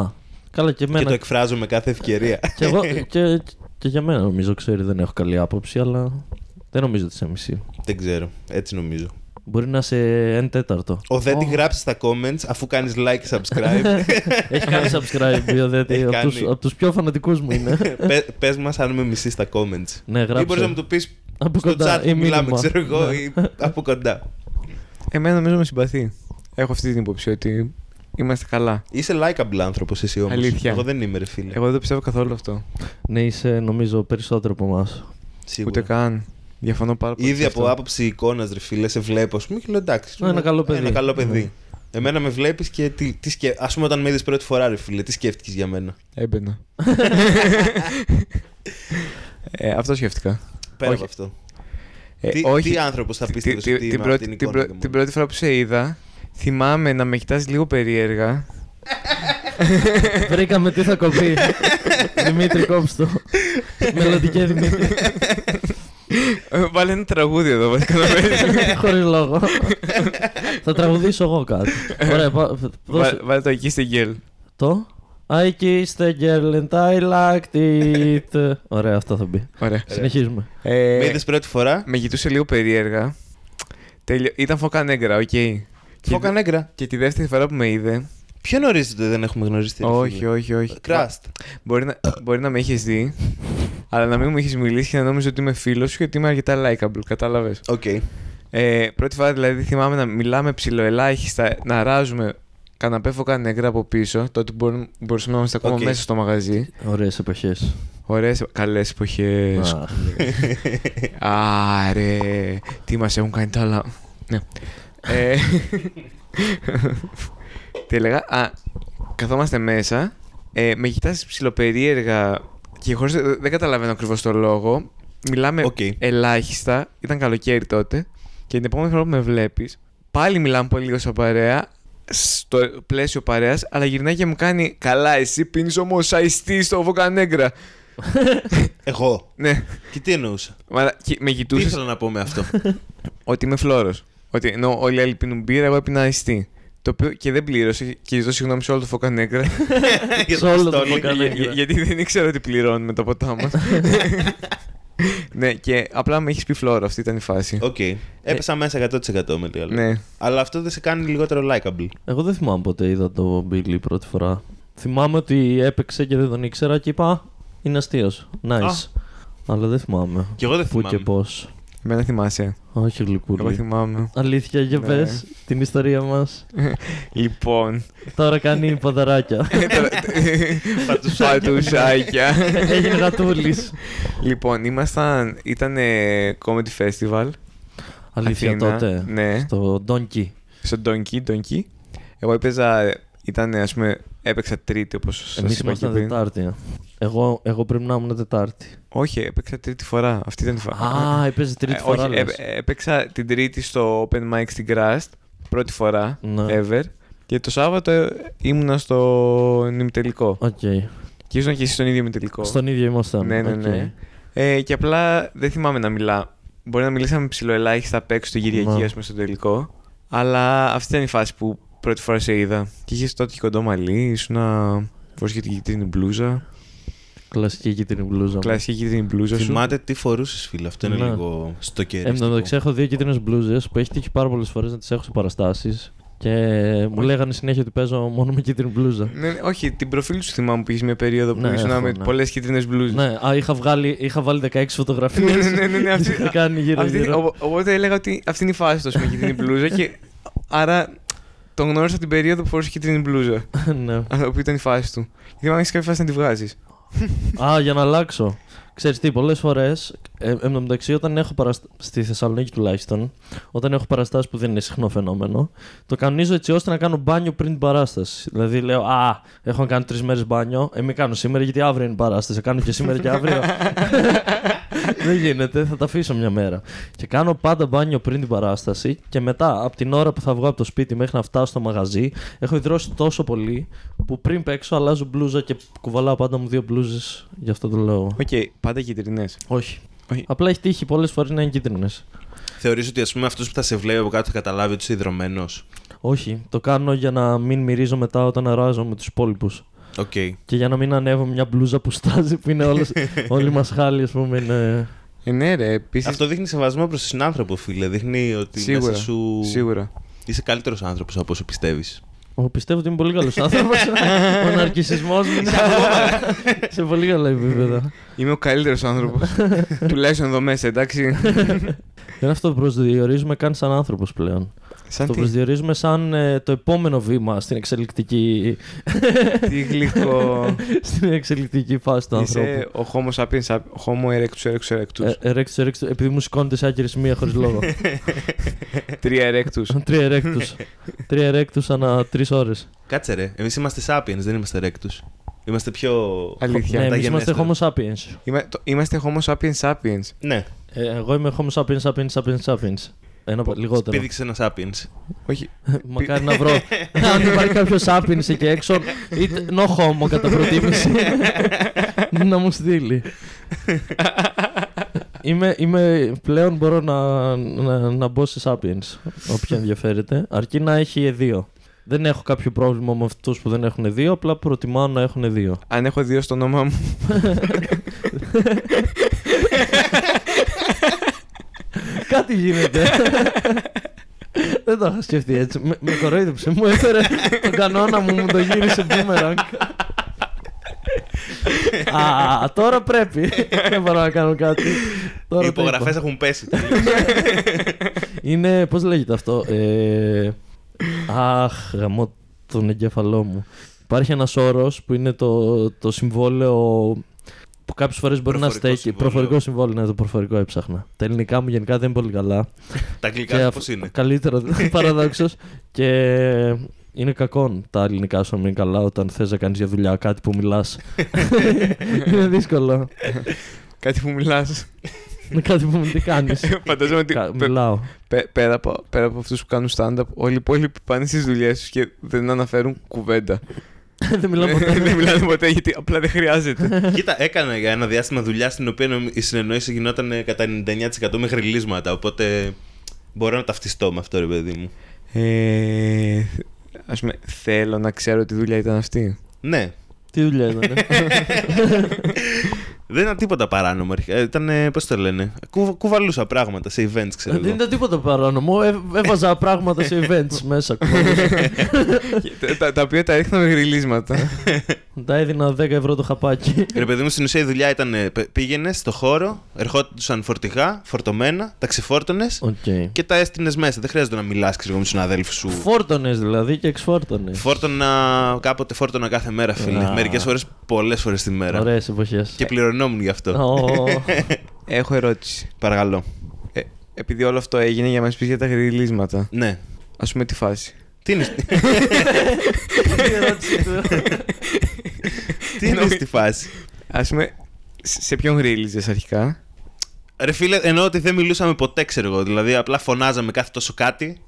Καλά και Και το εμένα. εκφράζω με κάθε ευκαιρία. Και, εγώ, *laughs* και, και για μένα νομίζω, ξέρει, δεν έχω καλή άποψη, αλλά δεν νομίζω ότι σε μισή. Δεν ξέρω. Έτσι νομίζω. Μπορεί να είσαι εν τέταρτο. Οδέτη Ω. γράψεις στα comments αφού κάνεις like και subscribe. *laughs* Έχει κάνει subscribe η Οδέτη. Έχει από, κάνει. τους, από τους πιο φανατικούς μου είναι. *laughs* Πε, πες μας αν με μισεί στα comments. ναι, γράψε. Ή μπορείς να μου το πεις από στο κοντά chat ή που μιλάμε, μήνυμα. ξέρω εγώ, Ναι. ή από κοντά. Εμένα νομίζω με συμπαθεί. Έχω αυτή την υποψία ότι είμαστε καλά. Είσαι likeable άνθρωπος εσύ όμως. Αλήθεια. Εγώ δεν είμαι ρε φίλε. Εγώ δεν το πιστεύω καθόλου αυτό. Ναι, είσαι νομίζω περισσότερο από εμάς. Σίγουρα. Ούτε καν. Διαφωνώ πάρα πολύ. Ήδη σε από αυτό. άποψη εικόνας, ρε φίλε, σε βλέπω. Α πούμε και λέω εντάξει. Ναι, ένα καλό παιδί. Ένα καλό παιδί. Ναι. Εμένα με βλέπεις και τι, τι σκε... Α πούμε, όταν με είδες πρώτη φορά, ρε φίλε, τι σκέφτηκες για μένα; Έμπαινα. *laughs* ε, αυτό σκέφτηκα. Πέρα Όχι. από αυτό. Ε, τι, όχι, τι άνθρωπος θα τη- πίστευες τη- ότι την, είμαι πρώτη, από την την, εικόνα πρω- και μόνο. την πρώτη φορά που σε είδα, θυμάμαι να με κοιτάς λίγο περίεργα. *laughs* Βρήκαμε τι θα κοπεί. *laughs* Δημήτρη, κόψτε το. Μελλοντική Δημήτρη. Ε, Βάλε ένα τραγούδι εδώ, βασικά να παίζει. Χωρίς λόγο. θα τραγουδήσω εγώ κάτι. Ωραία, πα- δώσε Βά- Βάλε το εκεί στην γκέλ. το; I kissed a girl and I liked it. Ωραία, αυτό θα μπει. Ωραία. Συνεχίζουμε. Ε, Με είδες πρώτη φορά; με κοιτούσε λίγο περίεργα. Τέλειο. Ήταν Φώκα Νέγκρα, οκ. Φώκα Νέγκρα. Και τη δεύτερη φορά που με είδε. Πιο νωρίς δεν έχουμε γνωριστεί. ρε όχι, φίλε. όχι, όχι. Κράστ. Μπορεί να, μπορεί να με είχε δει, αλλά να μην μου είχε μιλήσει και να νόμιζες ότι είμαι φίλος σου και ότι είμαι αρκετά likeable. Κατάλαβες. Οκ. Ε, πρώτη φορά δηλαδή θυμάμαι να μιλάμε ψιλοελάχιστα, να αράζουμε καναπέ Φώκα Νέγκρα από πίσω. Τότε μπορούμε, μπορούσαμε να είμαστε ακόμα Οκ. μέσα στο μαγαζί. Ωραίες εποχές. Ωραίες, καλές εποχές. *laughs* Άρε, τι μας έχουν κάνει τα άλλα. Ναι. *laughs* Ε, τι έλεγα; Α, καθόμαστε μέσα. Ε, με κοιτάς ψιλοπερίεργα και χωρίς, δεν καταλαβαίνω ακριβώς το λόγο. Μιλάμε Οκ. ελάχιστα. Ήταν καλοκαίρι τότε. Και την επόμενη φορά που με βλέπεις, πάλι μιλάμε πολύ λίγο σαν παρέα. Στο πλαίσιο παρέας, αλλά γυρνάει και μου κάνει Καλά, εσύ πίνεις όμως ice tea στο Φώκα Νέγκρα. *laughs* Εγώ. Ναι. Και τι εννοούσα; Μα, και με Τι κοιτούσε ήθελα να πω με αυτό; *laughs* ότι είμαι φλόρος. Ότι ενώ όλοι οι άλλοι πίνουν μπύρα, εγώ έπινα ice tea. Το οποίο και δεν πλήρωσε και ζητώ συγγνώμη σε όλο το Φώκα Νέγκρα. Για *laughs* Σε όλο το πιστόλι. Φώκα Νέγκρα. για- γιατί δεν ήξερα ότι πληρώνουμε το ποτά μας. *laughs* ναι, και απλά με έχεις πει φλόρο, αυτή ήταν η φάση. Οκ. Έπεσα μέσα 100% με λίγα λόγια. Ναι. Αλλά αυτό δεν σε κάνει λιγότερο likable. Εγώ δεν θυμάμαι ποτέ είδα το Billy πρώτη φορά. Θυμάμαι ότι έπαιξε και δεν τον ήξερα και είπα «Α, είναι αστείος. Nice. Αλλά δεν θυμάμαι. Κι εγώ δεν Πού και θυμάμαι. πώς. Εμένα θυμάσαι. Όχι Εγώ γλυκούλη. θυμάμαι. Αλήθεια, για Ναι. πες την ιστορία μας. λοιπόν. Τώρα κάνει ποδαράκια. *laughs* Πατουσάκια. Έγινε γατούλης. λοιπόν, ήμασταν. Ήταν comedy festival. Αλήθεια Αθήνα, τότε. ναι. Στο Donkey. Στο Donkey, Donkey. Εγώ έπαιζα. Ήταν, ας πούμε, έπαιξα τρίτη όπως σας Εμείς είπα και ήμασταν πριν. Τετάρτη. Εγώ, εγώ πρέπει να ήμουν Τετάρτη. Όχι, έπαιξα τρίτη φορά. Αυτή ήταν η φορά. Α, έπαιζες τρίτη Ε, φορά. όχι, λες. έ- έπαιξα την τρίτη στο Open Mic στην Crust. Πρώτη φορά Ναι. ever. Και το Σάββατο ε, ήμουνα στο ημιτελικό. Οκ. Και ήσουν και εσύ στον ίδιο ημιτελικό. Στον ίδιο ήμασταν. Ναι, ναι, Οκ. ναι. Ε, και απλά δεν θυμάμαι να μιλά. Μπορεί να μιλήσαμε ψηλοελάχιστα απ' έξω την Κυριακή, Ναι. ας πούμε, στο τελικό. Αλλά αυτή ήταν η φάση που πρώτη φορά σε είδα. Και είχες τότε και κοντό μαλλί, ήσουν να φορούσε και την κίτρινη μπλούζα. Κλασική κίτρινη μπλούζα. μου. Κλασική κίτρινη μπλούζα σου. Θυμάται τι φορούσες, φίλε. Αυτό είναι Ναι. λίγο στο κερί. Εν τω μεταξύ, έχω δύο κίτρινες μπλούζες που έχει τύχει πάρα πολλές φορές να τις έχω σε παραστάσεις. Και μου λέγανε συνέχεια ότι παίζω μόνο με κίτρινη μπλούζα. Ναι, ναι, όχι, την προφίλ σου θυμάμαι που είχες μια περίοδο που Ναι, ήσουν έχω, με ναι. πολλές κίτρινες μπλούζες. ναι, α, είχα, βγάλει, είχα βάλει 16 φωτογραφίες. ναι, ναι, ναι, ναι, *laughs* αυτή- είχα κάνει γύρω Αυτή- γύρω. οπο- οπότε έλεγα ότι αυτή είναι η φάση του με κίτρινη μπλούζα και άρα τον γνώρισα την περίοδο που φορούσε κίτρινη μπλούζα. *laughs* ναι. Αυτό που ήταν η φάση του. Γιατί αν έχεις κάποια φάση να τη βγάζεις. Α, για να αλλάξω. Ξέρεις τι, πολλές φορές, ε, εν τω μεταξύ όταν έχω παραστα... στη Θεσσαλονίκη τουλάχιστον, όταν έχω παραστάσεις που δεν είναι συχνό φαινόμενο, το κανονίζω έτσι ώστε να κάνω μπάνιο πριν την παράσταση. Δηλαδή λέω, Α, έχω να κάνω τρεις μέρες μπάνιο, ε, μην κάνω σήμερα γιατί αύριο είναι η παράσταση. Θα κάνω και σήμερα και αύριο. *laughs* δεν γίνεται, θα τα αφήσω μια μέρα. Και κάνω πάντα μπάνιο πριν την παράσταση και μετά, από την ώρα που θα βγω από το σπίτι μέχρι να φτάσω στο μαγαζί, έχω υδρώσει τόσο πολύ που πριν παίξω αλλάζω μπλούζα και κουβαλάω πάντα μου δύο μπλούζες για αυτό το λόγο. Οκ, πάντα κίτρινες. Όχι. Όχι. Απλά έχει τύχει πολλές φορές να είναι κίτρινες. Θεωρείς ότι ας πούμε αυτός που θα σε βλέπει από κάτω θα καταλάβει ότι είσαι υδρωμένος; Όχι. Το κάνω για να μην μυρίζω μετά όταν αράζω με τους υπόλοιπους. Οκ. Και για να μην ανέβω μια μπλούζα που στάζει που είναι όλες, *laughs* όλοι μας χάλοι, ας πούμε. Είναι... Ε, ναι, ρε, επίση. Αυτό δείχνει σεβασμό προς τον συνάνθρωπο, φίλε. Δείχνει ότι Σίγουρα. μέσα σου Σίγουρα. είσαι καλύτερος άνθρωπος από όσο πιστεύεις. Εγώ πιστεύω ότι είμαι πολύ καλός άνθρωπος. *laughs* Ο ναρκισμό μου είναι σε πολύ καλά επίπεδα. Είμαι ο καλύτερος άνθρωπος. *laughs* Τουλάχιστον εδώ μέσα, εντάξει. Δεν αυτό που προσδιορίζουμε καν σαν άνθρωπος πλέον. Σαν το τι, προσδιορίζουμε σαν ε, το επόμενο βήμα στην εξελικτική, τι γλυκό. *laughs* στην εξελικτική φάση του ανθρώπου. Είσαι ο Homo sapiens, sap- Homo erectus erectus erectus. Ε, ερέκτους, ερέκτους, επειδή μου σηκώνεται σε άκυρη σημεία χωρίς λόγο. *laughs* *laughs* Τρία erectus. Τρία ερέκτου. Τρία ερέκτου ανά τρεις ώρες. Κάτσε ρε, εμείς είμαστε sapiens, δεν είμαστε rectus. Είμαστε πιο... Αλήθεια. Ναι, εμείς είμαστε μεταγενέστεροι. Homo sapiens. Είμα- το- Είμαστε Homo sapiens sapiens. Ναι, Ε, εγώ είμαι Homo sapiens sapiens sapiens sapiens. Ένα πα- λιγότερο. πήδηξε ένα sapiens. Όχι. Μακάρι να βρω. *laughs* Αν υπάρχει κάποιος sapiens εκεί έξω, είτε no homo κατά προτίμηση, *laughs* να μου στείλει. *laughs* είμαι, είμαι, πλέον μπορώ να, να, να μπω σε sapiens, όποια ενδιαφέρεται, αρκεί να έχει δύο. Δεν έχω κάποιο πρόβλημα με αυτούς που δεν έχουν δύο, απλά προτιμάω να έχουν δύο. Αν έχω δύο στο όνομά μου. Κάτι γίνεται. Δεν το είχα σκεφτεί έτσι. Με, με κοροϊδεύσε. Μου έφερε τον κανόνα μου, μου το γύρισε μπούμεραγκ. Α, τώρα πρέπει. Δεν μπορώ να κάνω κάτι. Τώρα Οι το υπογραφές είπα. έχουν πέσει. Είναι, πώς λέγεται αυτό. Ε, αχ, γαμώ τον εγκέφαλό μου. Υπάρχει ένας όρος που είναι το, το συμβόλαιο που κάποιες φορές μπορεί να Προφορικό στέκει. συμβόλαιο. Προφορικό συμβόλαιο, ναι, το προφορικό έψαχνα. Τα ελληνικά μου γενικά δεν είναι πολύ καλά. *laughs* Τα αγγλικά πώς είναι; Καλύτερα, *laughs* *laughs* παραδόξως. και είναι κακό τα ελληνικά σου να μην είναι καλά όταν θες να κάνεις για δουλειά κάτι που μιλάς. είναι δύσκολο. Κάτι που μιλάς. Είναι κάτι που μην τι κάνεις; Φαντάζομαι ότι Κα- πε- Μιλάω. πε- πέρα από, πέρα από αυτούς που κάνουν stand-up, όλοι οι υπόλοιποι πάνε στις δουλειές τους και δεν αναφέρουν κουβέντα. *laughs* δεν μιλάω ποτέ. *laughs* δεν μιλάνε ποτέ γιατί απλά δεν χρειάζεται. *laughs* Κοίτα, έκανα για ένα διάστημα δουλειά στην οποία νομ- η συνεννόηση γινόταν ε, κατά 99% με γριλίσματα. Οπότε μπορώ να ταυτιστώ με αυτό, ρε παιδί μου. ε, ας πούμε, θέλω να ξέρω τι δουλειά ήταν αυτή. Ναι, Τι δουλειά ήταν. Δεν ήταν τίποτα παράνομο. αρχικά. Ε, Ήταν, πώς το λένε, κου, κουβαλούσα πράγματα σε events, ξέρω Δεν εγώ. ήταν τίποτα παράνομο. Ε, έβαζα *laughs* πράγματα σε events μέσα. κουβαλούσα. τα, τα, τα οποία τα ρίχνα με γριλίσματα. *laughs* Τα έδινα 10 ευρώ το χαπάκι. Ρε παιδί μου, στην ουσία η δουλειά ήταν πήγαινες στο χώρο, ερχόντουσαν φορτηγά, φορτωμένα, τα ξεφόρτωνες Οκ. και τα έστεινες μέσα. Δεν χρειάζεται να μιλάς, ξέρω εγώ, με τους συναδέλφους σου. Φόρτωνες δηλαδή και εξφόρτωνες. Φόρτωνα, κάποτε φόρτωνα κάθε μέρα, φίλε. Α. Μερικές φορές, πολλές φορές τη μέρα. Ωραίε εποχές. Και πληρωνόμουν γι' αυτό. *laughs* Έχω ερώτηση. Παρακαλώ. Ε, επειδή όλο αυτό έγινε για να μας πεις για τα γριλίσματα, Ναι. ας πούμε τη φάση. Τι είναι, *laughs* τι είναι στη φάση; Α πούμε, σε σε ποιον γρίλιζες αρχικά; Ρε φίλε, εννοώ ότι δεν μιλούσαμε ποτέ, ξέρω εγώ. Δηλαδή, απλά φωνάζαμε κάθε τόσο κάτι.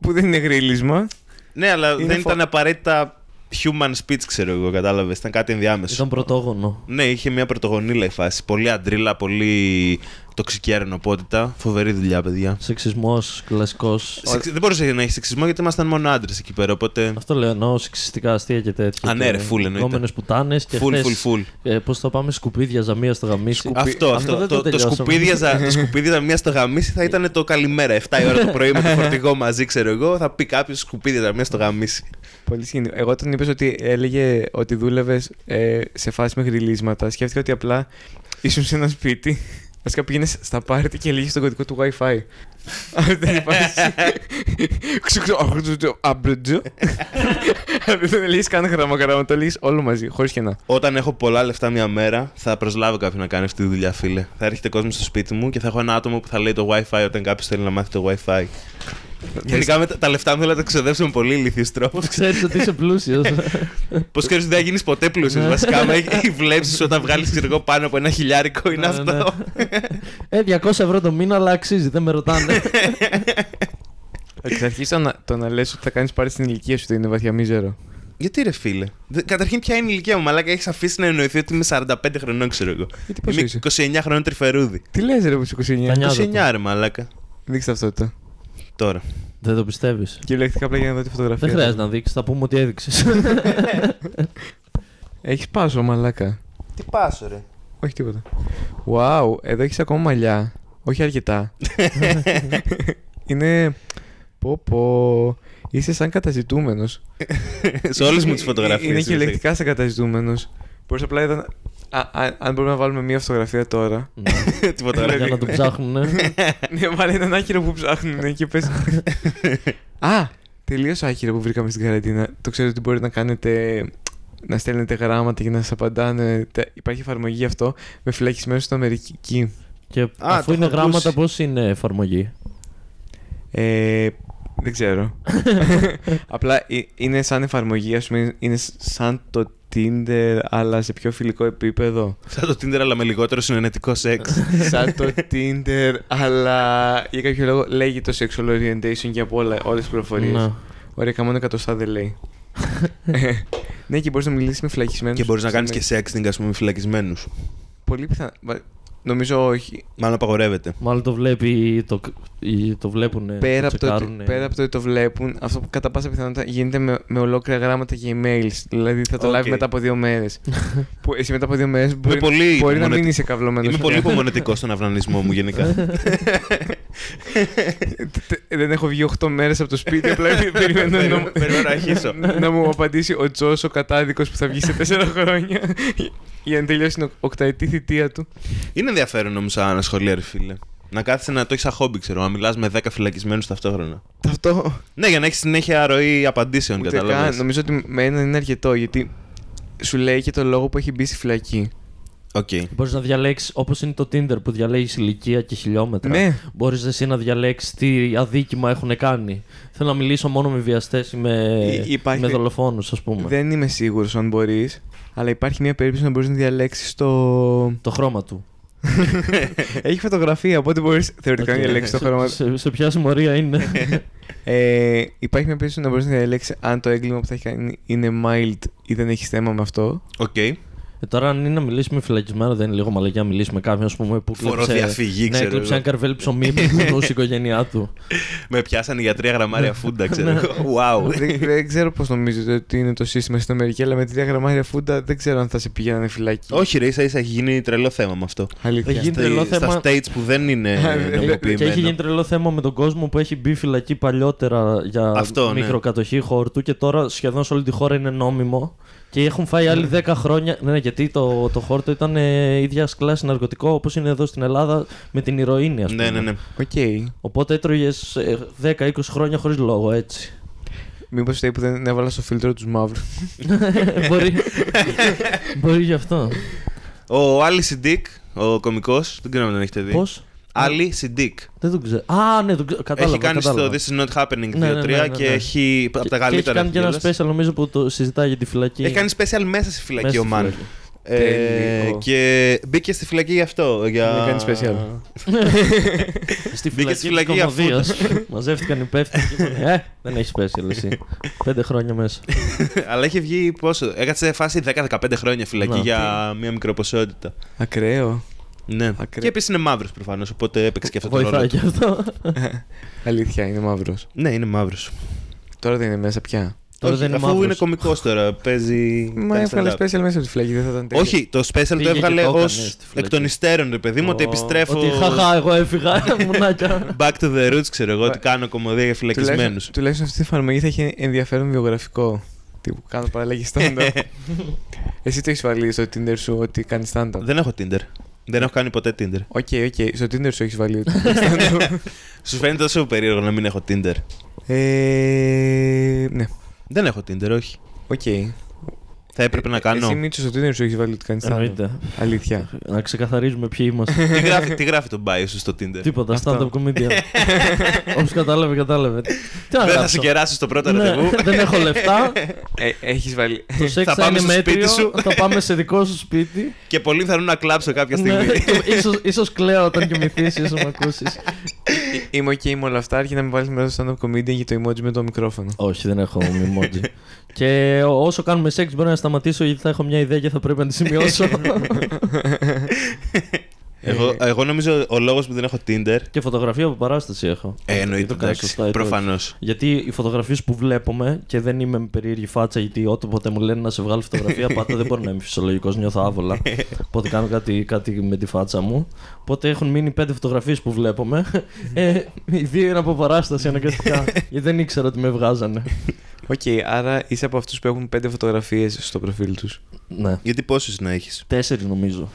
Που δεν είναι γρίλισμα. Ναι, αλλά Είναι δεν φο- ήταν απαραίτητα human speech, ξέρω εγώ, κατάλαβες. Ήταν κάτι ενδιάμεσο. Ήταν πρωτόγονο. Ναι, είχε μια πρωτογονίλα η φάση. Πολύ αντρίλα, πολύ τοξική αρενοπότητα. Φοβερή δουλειά, παιδιά. Σεξισμός, κλασικός. Σεξ- Δεν μπορούσε να έχει σεξισμό γιατί ήμασταν μόνο άντρες εκεί πέρα. Οπότε. Αυτό λέω, εννοώ σεξιστικά αστεία και τέτοια. Α, ναι, ρε, full εννοείται. Γκόμενε πουτάνες και Full, χθες, full, full. Ε, Πώς το πάμε, σκουπίδια ζαμία στο γαμίσι. Σκουπί- Αυτό, αυτό αυτό. δεν το Το, το, τελειώσαμε. σκουπίδια, ζα- το σκουπίδια μία στο γαμίσι θα ήταν το καλημέρα. 7 η ώρα το πρωί με το φορτηγό μαζί, ξέρω εγώ. Θα πει κάποιος σκουπίδια μία στο γαμίσι. Πολύ συγκινητικό. Εγώ όταν είπες ότι έλεγε ότι δούλευες ε, σε φάση με γριλίσματα, σκέφτηκα ότι απλά ήσουν σε ένα σπίτι. Βασικά πήγαινες στα πάρτι και έλεγε τον κωδικό του WiFi. Αυτή ήταν η φάση. Αμπρετζο. Δεν έλεγε καν γράμμα γράμμα, το έλεγε όλο μαζί, χωρίς κενά. Όταν έχω πολλά λεφτά μια μέρα, θα προσλάβω κάποιον να κάνει αυτή τη δουλειά, φίλε. Θα έρχεται κόσμος στο σπίτι μου και θα έχω ένα άτομο που θα λέει το WiFi όταν κάποιος θέλει να μάθει το WiFi. Γενικά με τα, τα λεφτά μου θέλω να τα ξοδέψω με πολύ ηλίθιου τρόπου. Πώς ξέρεις ότι είσαι πλούσιος. *laughs* Πώς ξέρεις ότι δεν θα γίνεις ποτέ πλούσιος. Ναι. Βασικά, με βλέψει όταν βγάλεις πάνω από ένα χιλιάρικο είναι Ναι, ναι, αυτό. ε, 200 ευρώ το μήνα, αλλά αξίζει, δεν με ρωτάνε. Εξ αρχή το να, το να λες ότι θα κάνεις πάρει στην ηλικία σου, ότι είναι βαθιά μίζερο. Γιατί ρε φίλε. Δε- Καταρχήν, ποια είναι η ηλικία μου, μαλάκα. Έχεις αφήσει να εννοηθεί ότι είμαι 45 χρονών, ξέρω εγώ. Γιατί πώς Είμαι είσαι; 29 χρονών τρυφερούδι. Τι λες, ρε, που είσαι 29. Τα νιάτα 29 του. ρε μαλάκα. Δείξτε ταυτότητα. Τώρα. δεν το πιστεύεις. Κυριολεκτικά απλά για να δω τη φωτογραφία. Δεν χρειάζεται να δείξεις, θα πούμε ότι έδειξες. *laughs* Έχεις πάσο, μαλάκα. Τι πάσο, ρε. Όχι τίποτα. Wow, εδώ έχεις ακόμα μαλλιά. Όχι αρκετά. *laughs* είναι. Πω πω. Είσαι σαν καταζητούμενος. Σε όλες μου τις φωτογραφίες. Είναι κυριολεκτικά σαν καταζητούμενος. Μπορείς απλά εδώ. να- Α, α, αν μπορούμε να βάλουμε μία φωτογραφία τώρα. *laughs* Τη Για φωτογραφία. να το ψάχνουν. *laughs* ναι, βάλε έναν άχυρο που ψάχνουν και πες. *laughs* Α, τελείως άχυρο που βρήκαμε στην καραντίνα. Το ξέρω ότι μπορείτε να κάνετε. Να στέλνετε γράμματα και να σας απαντάνε. Τε- Υπάρχει εφαρμογή γι' αυτό με φυλακισμένους στην Αμερική; Και αφού το είναι έχω γράμματα, ακούσει. πώς είναι εφαρμογή; Ε, δεν ξέρω. Απλά ε, είναι σαν εφαρμογή, ας πούμε, είναι σαν το Tinder, αλλά σε πιο φιλικό επίπεδο. Σαν το Tinder, αλλά με λιγότερο συνενετικό σεξ. *laughs* σαν το Tinder, αλλά για κάποιο λόγο λέγει το sexual orientation και από όλα, όλες τις πληροφορίες. Να. Ωραία, καμόν εκατοστά δεν λέει. Ε, *laughs* ναι, και μπορείς να μιλήσεις με φυλακισμένους. και μπορείς να κάνεις στην- και sexting, ας πούμε, με φυλακισμένους. Πολύ πιθανά. Μα- Νομίζω όχι. Μάλλον απαγορεύεται. Μάλλον το βλέπει το, ή το βλέπουν. πέρα, από το, ότι- τσεκάρουνε. πέρα από το ότι το βλέπουν, αυτό που κατά πάσα πιθανότητα γίνεται με, με ολόκληρα γράμματα και emails. Δηλαδή θα το Οκ. λάβει μετά από δύο μέρες. *laughs* που εσύ μετά από δύο μέρες μπορεί, πολύ μπορεί να μονετ- μην είσαι καυλωμένος. Είμαι πολύ υπομονετικός στον αυνανισμό μου γενικά. *laughs* Δεν έχω βγει 8 μέρες από το σπίτι, απλά *laughs* περιμένω να, Περιμένω να αρχίσω. να μου απαντήσει ο Josh, ο κατάδικος που θα βγει σε 4 χρόνια. για να τελειώσει την οκταετή θητεία του. Είναι ενδιαφέρον όμως σαν σχολείο, ρε φίλε. Να κάθεσαι να το έχεις σαν χόμπι, ξέρω, να μιλάς με 10 φυλακισμένους ταυτόχρονα. Αυτό. Ναι, για να έχεις συνέχεια ροή απαντήσεων, Ούτε καν. κατάλαβε. Νομίζω ότι με έναν είναι αρκετό γιατί σου λέει και το λόγο που έχει μπει στη φυλακή. Οκ. Μπορείς να διαλέξεις, όπως είναι το Tinder που διαλέγεις ηλικία και χιλιόμετρα. Ναι. Μπορείς εσύ να διαλέξεις τι αδίκημα έχουν κάνει. Θέλω να μιλήσω μόνο με βιαστές ή με, Υ- υπάρχει- με δολοφόνους, ας πούμε. Δεν είμαι σίγουρος αν μπορείς, αλλά υπάρχει μια περίπτωση να μπορείς να διαλέξεις το. Το χρώμα του. *laughs* έχει φωτογραφία, οπότε μπορείς θεωρητικά να Οκ. διαλέξεις το Σε- χρώμα. Σε, σε ποια συμμορία είναι. Ε, υπάρχει μια περίπτωση να μπορείς να διαλέξεις αν το έγκλημα που θα έχει κάνει είναι mild ή δεν έχει θέμα με αυτό. Οκ. Ε, τώρα, αν είναι να μιλήσουμε με φυλακισμένο, δεν είναι λίγο μαλακία να μιλήσει με κάποιον ας πούμε, που κλέψε. Φοροδιαφυγή, Ναι, ξέρω. κλέψε εγώ. ένα καρβέλι ψωμί με γνώση η οικογένειά του. Με πιάσανε για τρία γραμμάρια φούντα, ξέρω. Ναι. εγώ. Wow. δεν, δεν ξέρω πώς νομίζετε ότι είναι το σύστημα στην Αμερική, αλλά με τρία γραμμάρια φούντα δεν ξέρω αν θα σε πηγαίνανε φυλακή. Όχι, ρε, ίσα ίσα έχει γίνει τρελό θέμα με αυτό. Αλήθεια. Έχει γίνει Στα- τρελό Στα θέμα. states που δεν είναι Α, δε- Και έχει γίνει νομιμοποιημένα. τρελό θέμα με τον κόσμο που έχει μπει φυλακή παλιότερα για Αυτό, ναι. μικροκατοχή χόρτου και τώρα σχεδόν σε όλη τη χώρα είναι νόμιμο. Και έχουν φάει άλλοι 10 χρόνια. Ναι, γιατί το, το χόρτο ήταν ε, ίδια κλάση ναρκωτικό όπως είναι εδώ στην Ελλάδα με την ηρωίνη, ας πούμε. Ναι, ναι, ναι. Οκ. Οπότε έτρωγες 10-20 χρόνια χωρίς λόγο έτσι. Μήπως φταίει που δεν έβαλα στο φίλτρο τους μαύρου. *laughs* μπορεί, *laughs* μπορεί γι' αυτό. Ο Άλλη Σιντίκ, ο κωμικός, δεν ξέρω αν τον έχετε δει. Πώς; Άλλη Σιντίκ. Δεν τον ξέρω. Α, ναι, τον ξέρω. Κατάλαβα. Έχει κάνει κατάλαβα. στο This is not happening 2-3 Ναι, ναι, ναι, ναι, και ναι. έχει από Και- τα και καλύτερα. Έχει κάνει και ένα κιόλας. special νομίζω που το συζητάει για τη φυλακή. Έχει κάνει special μέσα στη φυλακή Μέσα ο στη Μαν. φυλακή. Ε, Τέλειο. και μπήκε στη φυλακή γι' αυτό. Για... Δεν κάνει special. *laughs* Στη Μπήκε στη φυλακή της για Κομμωδίας. *laughs* Μαζεύτηκαν οι υπεύθυνοι και είπαν, Ε, δεν έχει special εσύ. Πέντε χρόνια μέσα. *laughs* Αλλά έχει βγει πόσο. Έκατσε φάση 10-15 χρόνια φυλακή Να. για μια μικροποσότητα. Ακραίο. Ναι. Ακραίο. Και επίσης είναι μαύρος προφανώς, οπότε έπαιξε και αυτό το ρόλο. Βοηθάει του. και αυτό. *laughs* Αλήθεια, είναι μαύρος. Ναι, είναι μαύρος. Τώρα δεν είναι μέσα πια. Τώρα δεν είναι αφού μαύρος. είναι κωμικός τώρα, παίζει. Μα κάνει έβγαλε stand-up. special μέσα από τη φυλακή, δεν θα ήταν τέλειο. Όχι, το special το Πήγε και έβγαλε το έκανε ως στη φυλακή. εκ των υστέρων, ρε παιδί μου, ότι Ω, επιστρέφω. Ότι χαχά, εγώ έφυγα. *laughs* Μουνάκια. Back to the roots, ξέρω εγώ, ότι Μπα- κάνω κομμωδία για φυλακισμένους. Τουλάχιστον, τουλάχιστον αυτή η εφαρμογή θα έχει ενδιαφέρον βιογραφικό. Τύπου κάνω παραλλαγή stand-up. *laughs* Εσύ το έχεις βάλει στο Tinder σου ότι κάνεις stand-up; Δεν έχω Tinder. Δεν έχω κάνει ποτέ Tinder. Οκ, οκ. Στο Tinder σου έχεις βάλει ότι *laughs* κάνεις stand-up. Σου φαίνεται τόσο περίεργο να μην έχω Tinder. ε, ναι. Δεν έχω Tinder, όχι. Οκ. Θα έπρεπε να κάνω. Εσύ Μίτσο στο Tinder σου έχει βάλει ότι κάνεις stand-up. Εννοείται. Αλήθεια. Να ξεκαθαρίζουμε ποιοι είμαστε. *laughs* τι, γράφει, τι γράφει το bio σου στο Tinder; Τίποτα, Αυτό. stand-up comedian. *laughs* Όποιο κατάλαβε, κατάλαβε. Τι να Δεν θα γράψω; σε κεράσει στο πρώτο Ναι, ραντεβού. *laughs* Δεν έχω λεφτά. Ε, έχεις βάλει. Το σεξ Θα θα, πάμε είναι στο σπίτι μέτριο. σου. Θα πάμε σε δικό σου σπίτι. και πολλοί θα να κλάψω κάποια Ναι, στιγμή. ίσως, ίσως κλαίω όταν κοιμηθείς, ίσως με ακούσεις. Είμαι οκ με όλα αυτά, αρκεί να με βάλεις μέσα στο stand-up comedian για το emoji με το μικρόφωνο. Όχι, δεν έχω *laughs* emoji. και όσο κάνουμε σεξ μπορεί να σταματήσω γιατί θα έχω μια ιδέα και θα πρέπει να τη *laughs* σημειώσω. *laughs* εγώ, εγώ νομίζω ο λόγος που δεν έχω Tinder. και φωτογραφία από παράσταση έχω. Ε, εννοείται. Δεν το κάνω σωστά, εντάξει, ή το όχι. Προφανώς. Γιατί οι φωτογραφίες που βλέπουμε και δεν είμαι με περίεργη φάτσα, γιατί όποτε μου λένε να σε βγάλω φωτογραφία, *laughs* πάντα δεν μπορώ να είμαι φυσιολογικός, νιώθω άβολα. *laughs* Οπότε κάνω κάτι, κάτι με τη φάτσα μου. Οπότε έχουν μείνει πέντε φωτογραφίες που βλέπουμε. *laughs* Ε, οι δύο είναι από παράσταση αναγκαστικά. γιατί δεν ήξερα ότι με βγάζανε. Οκ, άρα είσαι από αυτούς που έχουν πέντε φωτογραφίες στο προφίλ τους. Ναι. Γιατί πόσες να έχεις; Τέσσερις νομίζω.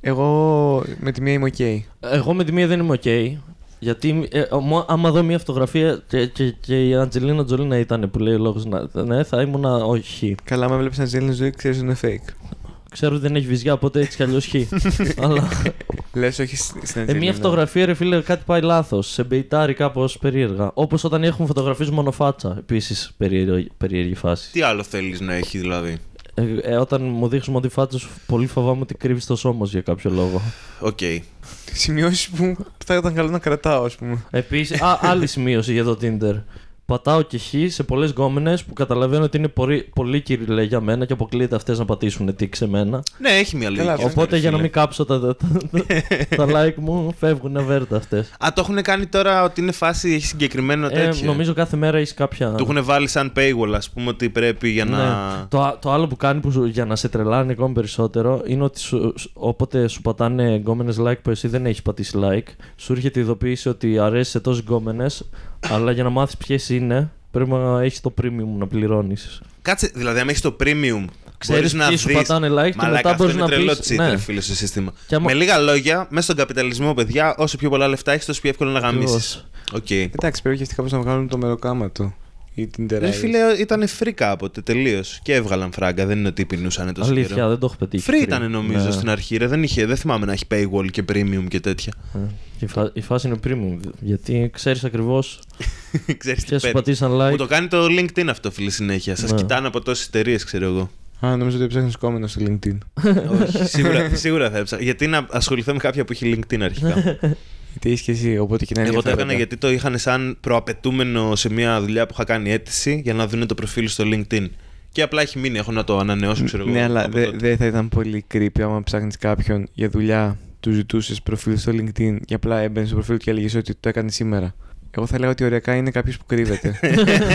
εγώ με τη μία είμαι οκ. Εγώ με τη μία δεν είμαι οκ. Γιατί ε, μου- άμα δω μια φωτογραφία και, και, και η Αντζελίνα Τζολί να ήταν που λέει ο λόγος να. Ναι, θα ήμουν όχι. Καλά, άμα βλέπεις Αντζελίνα Τζολί, ξέρεις ότι είναι fake. Ξέρω ότι δεν έχει βυζιά, οπότε έτσι κι αλλιώς χ. *laughs* Αλλά Λες, όχι στην ε, Αντζελίνα. μια φωτογραφία, ρε φίλε, κάτι πάει λάθος. Σε μπεϊτάρει κάπως περίεργα. Όπως όταν έχουν φωτογραφίες μονοφάτσα. Επίσης περίεργη, περίεργη φάση. Τι άλλο θέλεις να έχει δηλαδή; Ε, ε, όταν μου δείχνουν μόνο φάτσα σου, πολύ φοβάμαι ότι κρύβεις το σώμα σου για κάποιο λόγο. Οκ. Σημειώσεις που θα ήταν καλό να κρατάω, ας πούμε. Επίσης, άλλη σημείωση για το Tinder. Πατάω και χ σε πολλές γκόμενες που καταλαβαίνω ότι είναι πολύ, πολύ κυριλέ για μένα και αποκλείεται αυτές να πατήσουν τικ σε μένα. Ναι, έχει μια λογική. Καλά, αυτό, Οπότε ρε για να φίλε. μην κάψω τα, τα, τα, τα like μου, φεύγουν βέρτα αυτές. Α, το έχουν κάνει τώρα ότι είναι φάση, έχει συγκεκριμένο Ε, τέτοιο; νομίζω κάθε μέρα έχεις κάποια. Του έχουν βάλει σαν paywall, ας πούμε, ότι πρέπει για να. Ναι. Το, α- το άλλο που κάνει που σου- για να σε τρελάνει ακόμη περισσότερο είναι ότι σου, σου- όποτε σου πατάνε γκόμενες like που εσύ δεν έχεις πατήσει like, σου έρχεται η ειδοποίηση ότι αρέσει σε τόσες γκόμενες, αλλά για να μάθεις ποιες είναι, πρέπει να έχεις το premium να πληρώνεις. Κάτσε, δηλαδή, αν έχεις το premium, Ξέρεις μπορείς να ποιοι σου δεις... πατάνε like και Μαλάκα, μετά αυτό μπορείς είναι να τρελό πεις, cheat, ναι. ρε φίλε, στο σύστημα. Και άμα- Με λίγα λόγια, μέσα στον καπιταλισμό, παιδιά, όσο πιο πολλά λεφτά έχεις, τόσο πιο εύκολο να γαμίσεις. Ακριβώς. Οκ. Εντάξει, πρέπει και αυτοί κάπως να βγάλουν το μεροκάματο. Ή την Ρε τεράστια. φίλε, ήταν free κάποτε τελείως. Και έβγαλαν φράγκα, δεν είναι ότι πεινούσαν τόσο Αλήθεια, καιρό. δεν το έχω πετύχει. Free free. ήταν νομίζω Ναι. στην αρχή, ρε. Δεν, είχε, δεν θυμάμαι να έχει paywall και premium και τέτοια. Ε, και η, φα- η φάση είναι premium. Γιατί ξέρεις ακριβώς *laughs* Ξέρεις τι ποιες σου παίρνει. πατήσαν Μου like. το κάνει το LinkedIn αυτό, φίλε, συνέχεια. Σας Ναι. κοιτάνε από τόσες εταιρείες, ξέρω εγώ. Α, νομίζω ότι ψάχνεις κόμενο στο LinkedIn. *laughs* Όχι, σίγουρα, σίγουρα θα έψαχνα. Γιατί να ασχοληθώ με κάποια που έχει LinkedIn αρχικά. *laughs* Γιατί έχει και εσύ, οπότε και να είναι Εγώ το έκανα ενδιαφέροντα. γιατί το είχαν σαν προαπαιτούμενο σε μια δουλειά που είχα κάνει αίτηση για να δουν το προφίλ στο LinkedIn. Και απλά έχει μείνει, έχω να το ανανεώσω, ξέρω εγώ. Ναι, αλλά από δεν τότε. δε θα ήταν πολύ creepy άμα ψάχνεις κάποιον για δουλειά, του ζητούσες προφίλ στο LinkedIn και απλά έμπαινε στο προφίλ του και έλεγες ότι το έκανε σήμερα. Εγώ θα λέγα ότι ωριακά είναι κάποιος που κρύβεται.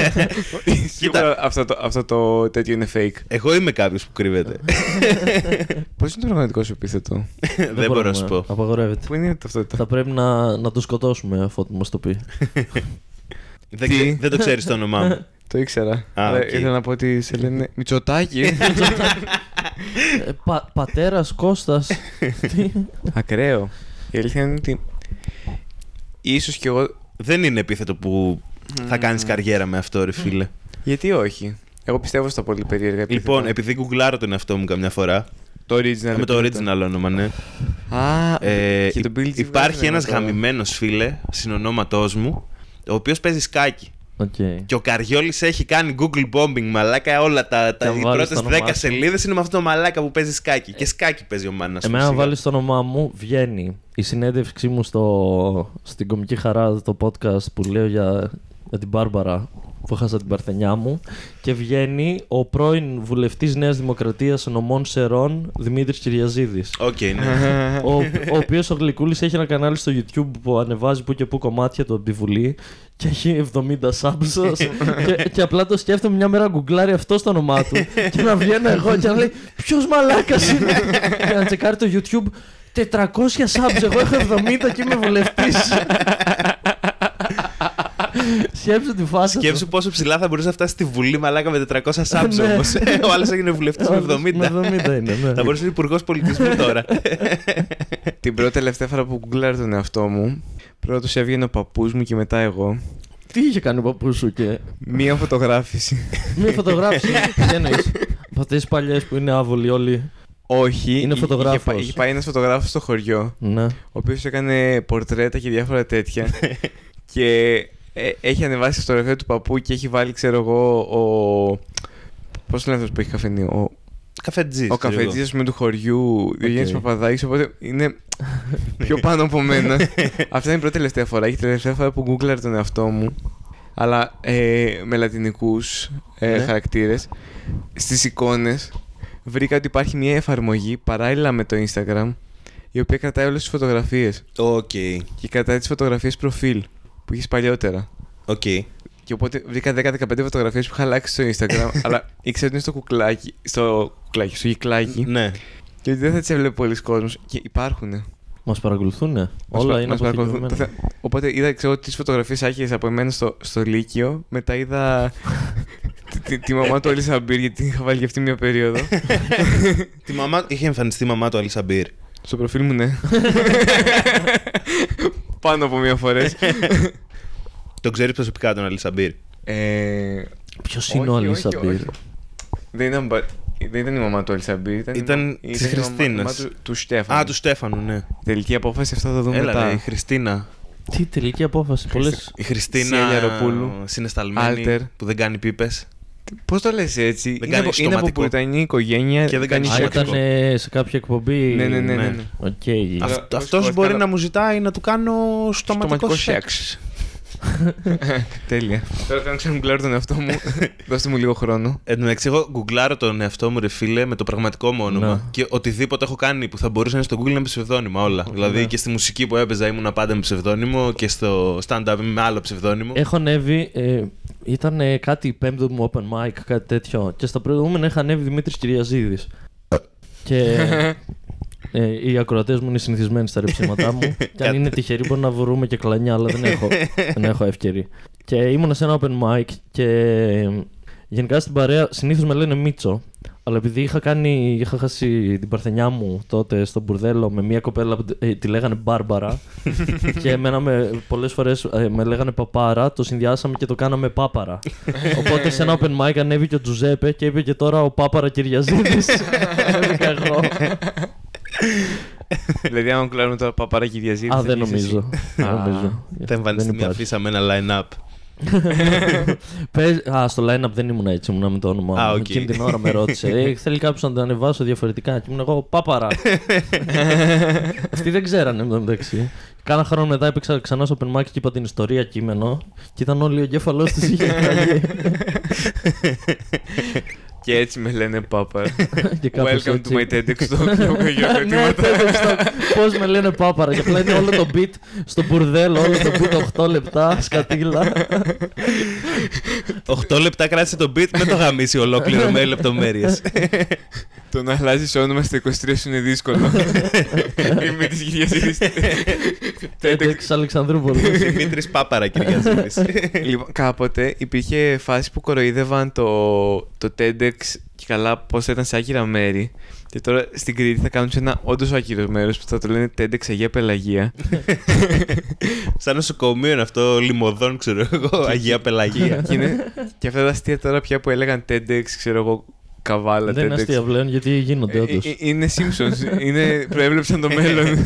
*laughs* Σίγουρα αυτό το, αυτό το τέτοιο είναι fake. Εγώ είμαι κάποιος που κρύβεται. *laughs* Πώς είναι το πραγματικό σου επίθετο, δεν μπορώ να μπορούμε, σου πω. Απαγορεύεται. Πού είναι η ταυτότητα. Θα πρέπει να, να το σκοτώσουμε αφού μας το πει. Δεν, Τι; ξέ- δεν το ξέρεις το όνομά μου. Το ήξερα. Α, Αλλά οκ. ήθελα να πω ότι σε λένε Μητσοτάκι. *laughs* ε, πα, Πατέρας Κώστας. Τι; Ακραίο. Η αλήθεια είναι ότι. ίσως κι εγώ. δεν είναι επίθετο που θα κάνεις καριέρα με αυτό, ρε φίλε. Γιατί όχι; Εγώ πιστεύω στα πολύ περίεργα επίθετα. Λοιπόν, επειδή γκουγκλάρω τον εαυτό μου καμιά φορά. Το original. με το επίθετο. original όνομα, ναι. Α, Ε, και το Bill Gates υπάρχει βέβαια ένας τώρα. γαμημένος φίλε, συνονόματός μου, ο οποίος παίζει σκάκι. Οκ. Και ο καριόλης έχει κάνει Google bombing, μαλάκα. Όλα τα, τα, Και οι βάλεις πρώτες το όνομά 10 σου. σελίδες είναι με αυτό το μαλάκα που παίζει σκάκι. Και σκάκι παίζει ο μάνας. Εμένα, αν βάλεις το όνομά μου, βγαίνει η συνέντευξή μου στο, στην Κωμική Χαρά, το podcast που λέω για, για την Μπάρμπαρα που έχασα την παρθενιά μου και βγαίνει ο πρώην βουλευτής Νέας Δημοκρατίας νομού Σερρών Δημήτρης Κυριαζίδης Οκ, ναι. ο, ο οποίος ο Γλυκούλης έχει ένα κανάλι στο YouTube που ανεβάζει που και που κομμάτια του από τη Βουλή και έχει 70 subs *laughs* και, και απλά το σκέφτομαι μια μέρα να γκουγκλάρει αυτό στο όνομά του *laughs* και να βγαίνω εγώ και να λέει Ποιος μαλάκας είναι; Και να τσεκάρει το YouTube 400 subs, εγώ έχω 70 και είμαι βουλευτής. *laughs* Σκέψου τη φάση. του. Σκέψου πόσο ψηλά θα μπορούσε να φτάσει στη Βουλή μαλάκα με 400 subs Ναι. όμω. *laughs* ο άλλος έγινε βουλευτής με 70. Με 70 είναι, ναι. Θα μπορούσε να είναι υπουργός πολιτισμού τώρα. *laughs* Την πρώτη τελευταία φορά που γκουγκλάρω τον εαυτό μου, πρώτος έβγαινε ο παππούς μου και μετά εγώ. Τι είχε κάνει ο παππούς σου και. Μία φωτογράφηση. Μία φωτογράφηση. *laughs* Τι εννοείς; Από αυτές τις παλιές που είναι άβολοι όλοι. Όχι. Είναι είχε- φωτογράφος. Είχε, πάει- είχε πάει ένας φωτογράφος στο χωριό, Ναι. ο οποίος έκανε πορτρέτα και διάφορα τέτοια. και ε, έχει ανεβάσει στο φωτογραφία του παππού και έχει βάλει, ξέρω εγώ, ο. Πώς λένε αυτός που έχει καφενείο, ο, Καφετζής. ο καφετζής, α πούμε, του χωριού, Διογέννη Οκ. Παπαδάκης, οπότε είναι *laughs* πιο πάνω από μένα. *laughs* Αυτά είναι η πρώτη τελευταία φορά. Και η τελευταία φορά που γκούγκλαρα τον εαυτό μου, αλλά ε, με λατινικούς ε, Ναι. χαρακτήρες, στις εικόνες βρήκα ότι υπάρχει μια εφαρμογή παράλληλα με το Instagram, η οποία κρατάει όλες τις φωτογραφίες. Οκ. Και κρατάει τις φωτογραφίες προφίλ που έχει παλιότερα. Οκ. Και οπότε βρήκα 10-15 φωτογραφίες που είχα αλλάξει στο Instagram, *laughs* αλλά ήξερα ότι είναι στο κουκλάκι, στο κουκλάκι, στο γυκλάκι. Ναι. Και ότι δεν θα τις έβλεπε πολλοί κόσμος. Και υπάρχουν. Μας παρακολουθούν. Όλα είναι αποθηκευμένα. Οπότε είδα ξέρω, τις φωτογραφίες άρχισε από εμένα στο, στο Λύκειο. Μετά είδα τη, *laughs* τη, τη μαμά του Αλίσσα Μπύρ, γιατί την είχα βάλει για αυτή μια περίοδο. *laughs* Τη μαμά... Είχε εμφανιστεί η μαμά του Αλίσσα Μπύρ. στο προφίλ μου, ναι. Πάνω από μία φορέ. *laughs* Τον ξέρεις προσωπικά τον Αλίσσα Μπύρ. ε, Ποιος όχι, είναι ο όχι, Αλίσσα όχι. Μπύρ. Δεν ήταν, μπα- δεν ήταν η μαμά του Αλίσσα Μπύρ. Ήταν, η Ήταν μαμά- της ήταν η μαμά- Χριστίνας. η μαμά του, του Στέφαν. Α, του Στέφανου, ναι. Τελική απόφαση, αυτά θα δούμε Έλα, μετά. ρε, η Χριστίνα. Τι τελική απόφαση. Πολλέ. Η Χριστίνα Σιέλια Ροπούλου. συναισθαλμένη Άλτερ. που δεν κάνει πίπες. Πώς το λες έτσι, Δεν είναι, κάνει από, είναι από στοματικό. Βρετανική οικογένεια. Και δεν κάνει Α, σεξ. ήταν ε, σε κάποια εκπομπή. Ναι, ναι, ναι. ναι, ναι. ναι. Οκ. Αλλά- Αυτός όχι, μπορεί αλλά- να μου ζητάει να του κάνω στοματικό Στοματικό σεξ. *laughs* Τέλεια. Τώρα θέλω να ξαναγκουγκλάρω τον εαυτό μου. *laughs* Δώστε μου λίγο χρόνο. Εν τω μεταξύ, εγώ γκουγκλάρω τον εαυτό μου, ρε φίλε, με το πραγματικό μου όνομα. Ναι. Και οτιδήποτε έχω κάνει που θα μπορούσε να είναι στο Google είναι με ψευδόνυμα όλα. Δηλαδή Ναι. και στη μουσική που έπαιζα ήμουν πάντα με ψευδόνυμο και στο stand-up είμαι με άλλο ψευδόνυμο. Έχω ανέβει. Ε, ήταν ε, κάτι πέμπτο μου open mic, κάτι τέτοιο. Και στα προηγούμενα είχα ανέβει Δημήτρης Κυριαζίδης. και *laughs* ε, οι ακροατές μου είναι συνηθισμένοι στα ρεψίματά μου. *laughs* και αν είναι τυχεροί μπορεί να βρούμε και κλανιά, αλλά δεν έχω, δεν έχω ευκαιρία. Και ήμουν σε ένα open mic και ε, γενικά στην παρέα συνήθως με λένε Μίτσο. Αλλά επειδή είχα, κάνει, είχα χάσει την παρθενιά μου τότε στο μπουρδέλο με μια κοπέλα που ε, τη λέγανε Μπάρμπαρα *laughs* και εμένα με, πολλές φορές ε, με λέγανε Παπάρα, το συνδυάσαμε και το κάναμε Πάπαρα. Οπότε σε ένα open mic ανέβηκε ο Τζουζέπε και είπε και τώρα ο Πάπαρα Κυριαζίδης. *laughs* Ανέβηκα εγώ. *laughs* δηλαδή, αν κλάρουμε τώρα παπαράκι διαζήτηση. Α, δεν νομίζω. Δεν Α, νομίζω. Θα εμφανιστεί μια υπάρχει. αφίσα με ένα line-up. *laughs* Πες- Α, στο line-up δεν ήμουν έτσι, ήμουν με το όνομα. Α, μου. οκ. Εκείνη την ώρα με ρώτησε. «Ε, θέλει κάποιος να το ανεβάσω διαφορετικά. Και ήμουν εγώ, Πάπαρα. *laughs* Αυτοί δεν ξέρανε εν τω μεταξύ. Κάνα χρόνο μετά έπαιξα ξανά στο open mic και είπα την ιστορία κείμενο. Και ήταν όλοι ο εγκέφαλός της είχε εκραγεί. Και έτσι με λένε πάπα. *laughs* Και κάπως Welcome έτσι. to my TEDx Talk. *laughs* για ναι, χειροκροτήματα. Πώς με λένε Πάπαρα. Και απλά είναι όλο το beat στο μπουρδέλο, όλο το beat 8 λεπτά, σκατήλα. *laughs* 8 λεπτά κράτησε το beat με το γαμίσει ολόκληρο με λεπτομέρειες. Το να αλλάζεις όνομα στα 23 σου είναι δύσκολο. Είμαι τη Κυριαζίδη. TEDx Αλεξανδρούπολης. Δημήτρης Πάπαρα, Κυριαζίδη. Λοιπόν, κάποτε υπήρχε φάση που κοροϊδεύαν το, το TEDx και καλά πώς θα ήταν σε άκυρα μέρη. Και τώρα στην Κρήτη θα κάνουν σε ένα όντως άκυρος μέρος που θα το λένε TEDx Αγία Πελαγία. *laughs* Σαν νοσοκομείο είναι αυτό, λιμωδών, ξέρω εγώ, Αγία Πελαγία. και, είναι, και αυτά τα αστεία τώρα πια που έλεγαν TEDx, ξέρω εγώ, καβάλα Δεν είναι TEDx. αστεία πλέον γιατί γίνονται Ε, όντως. ε, Είναι Simpsons. είναι, προέβλεψαν το μέλλον. *laughs*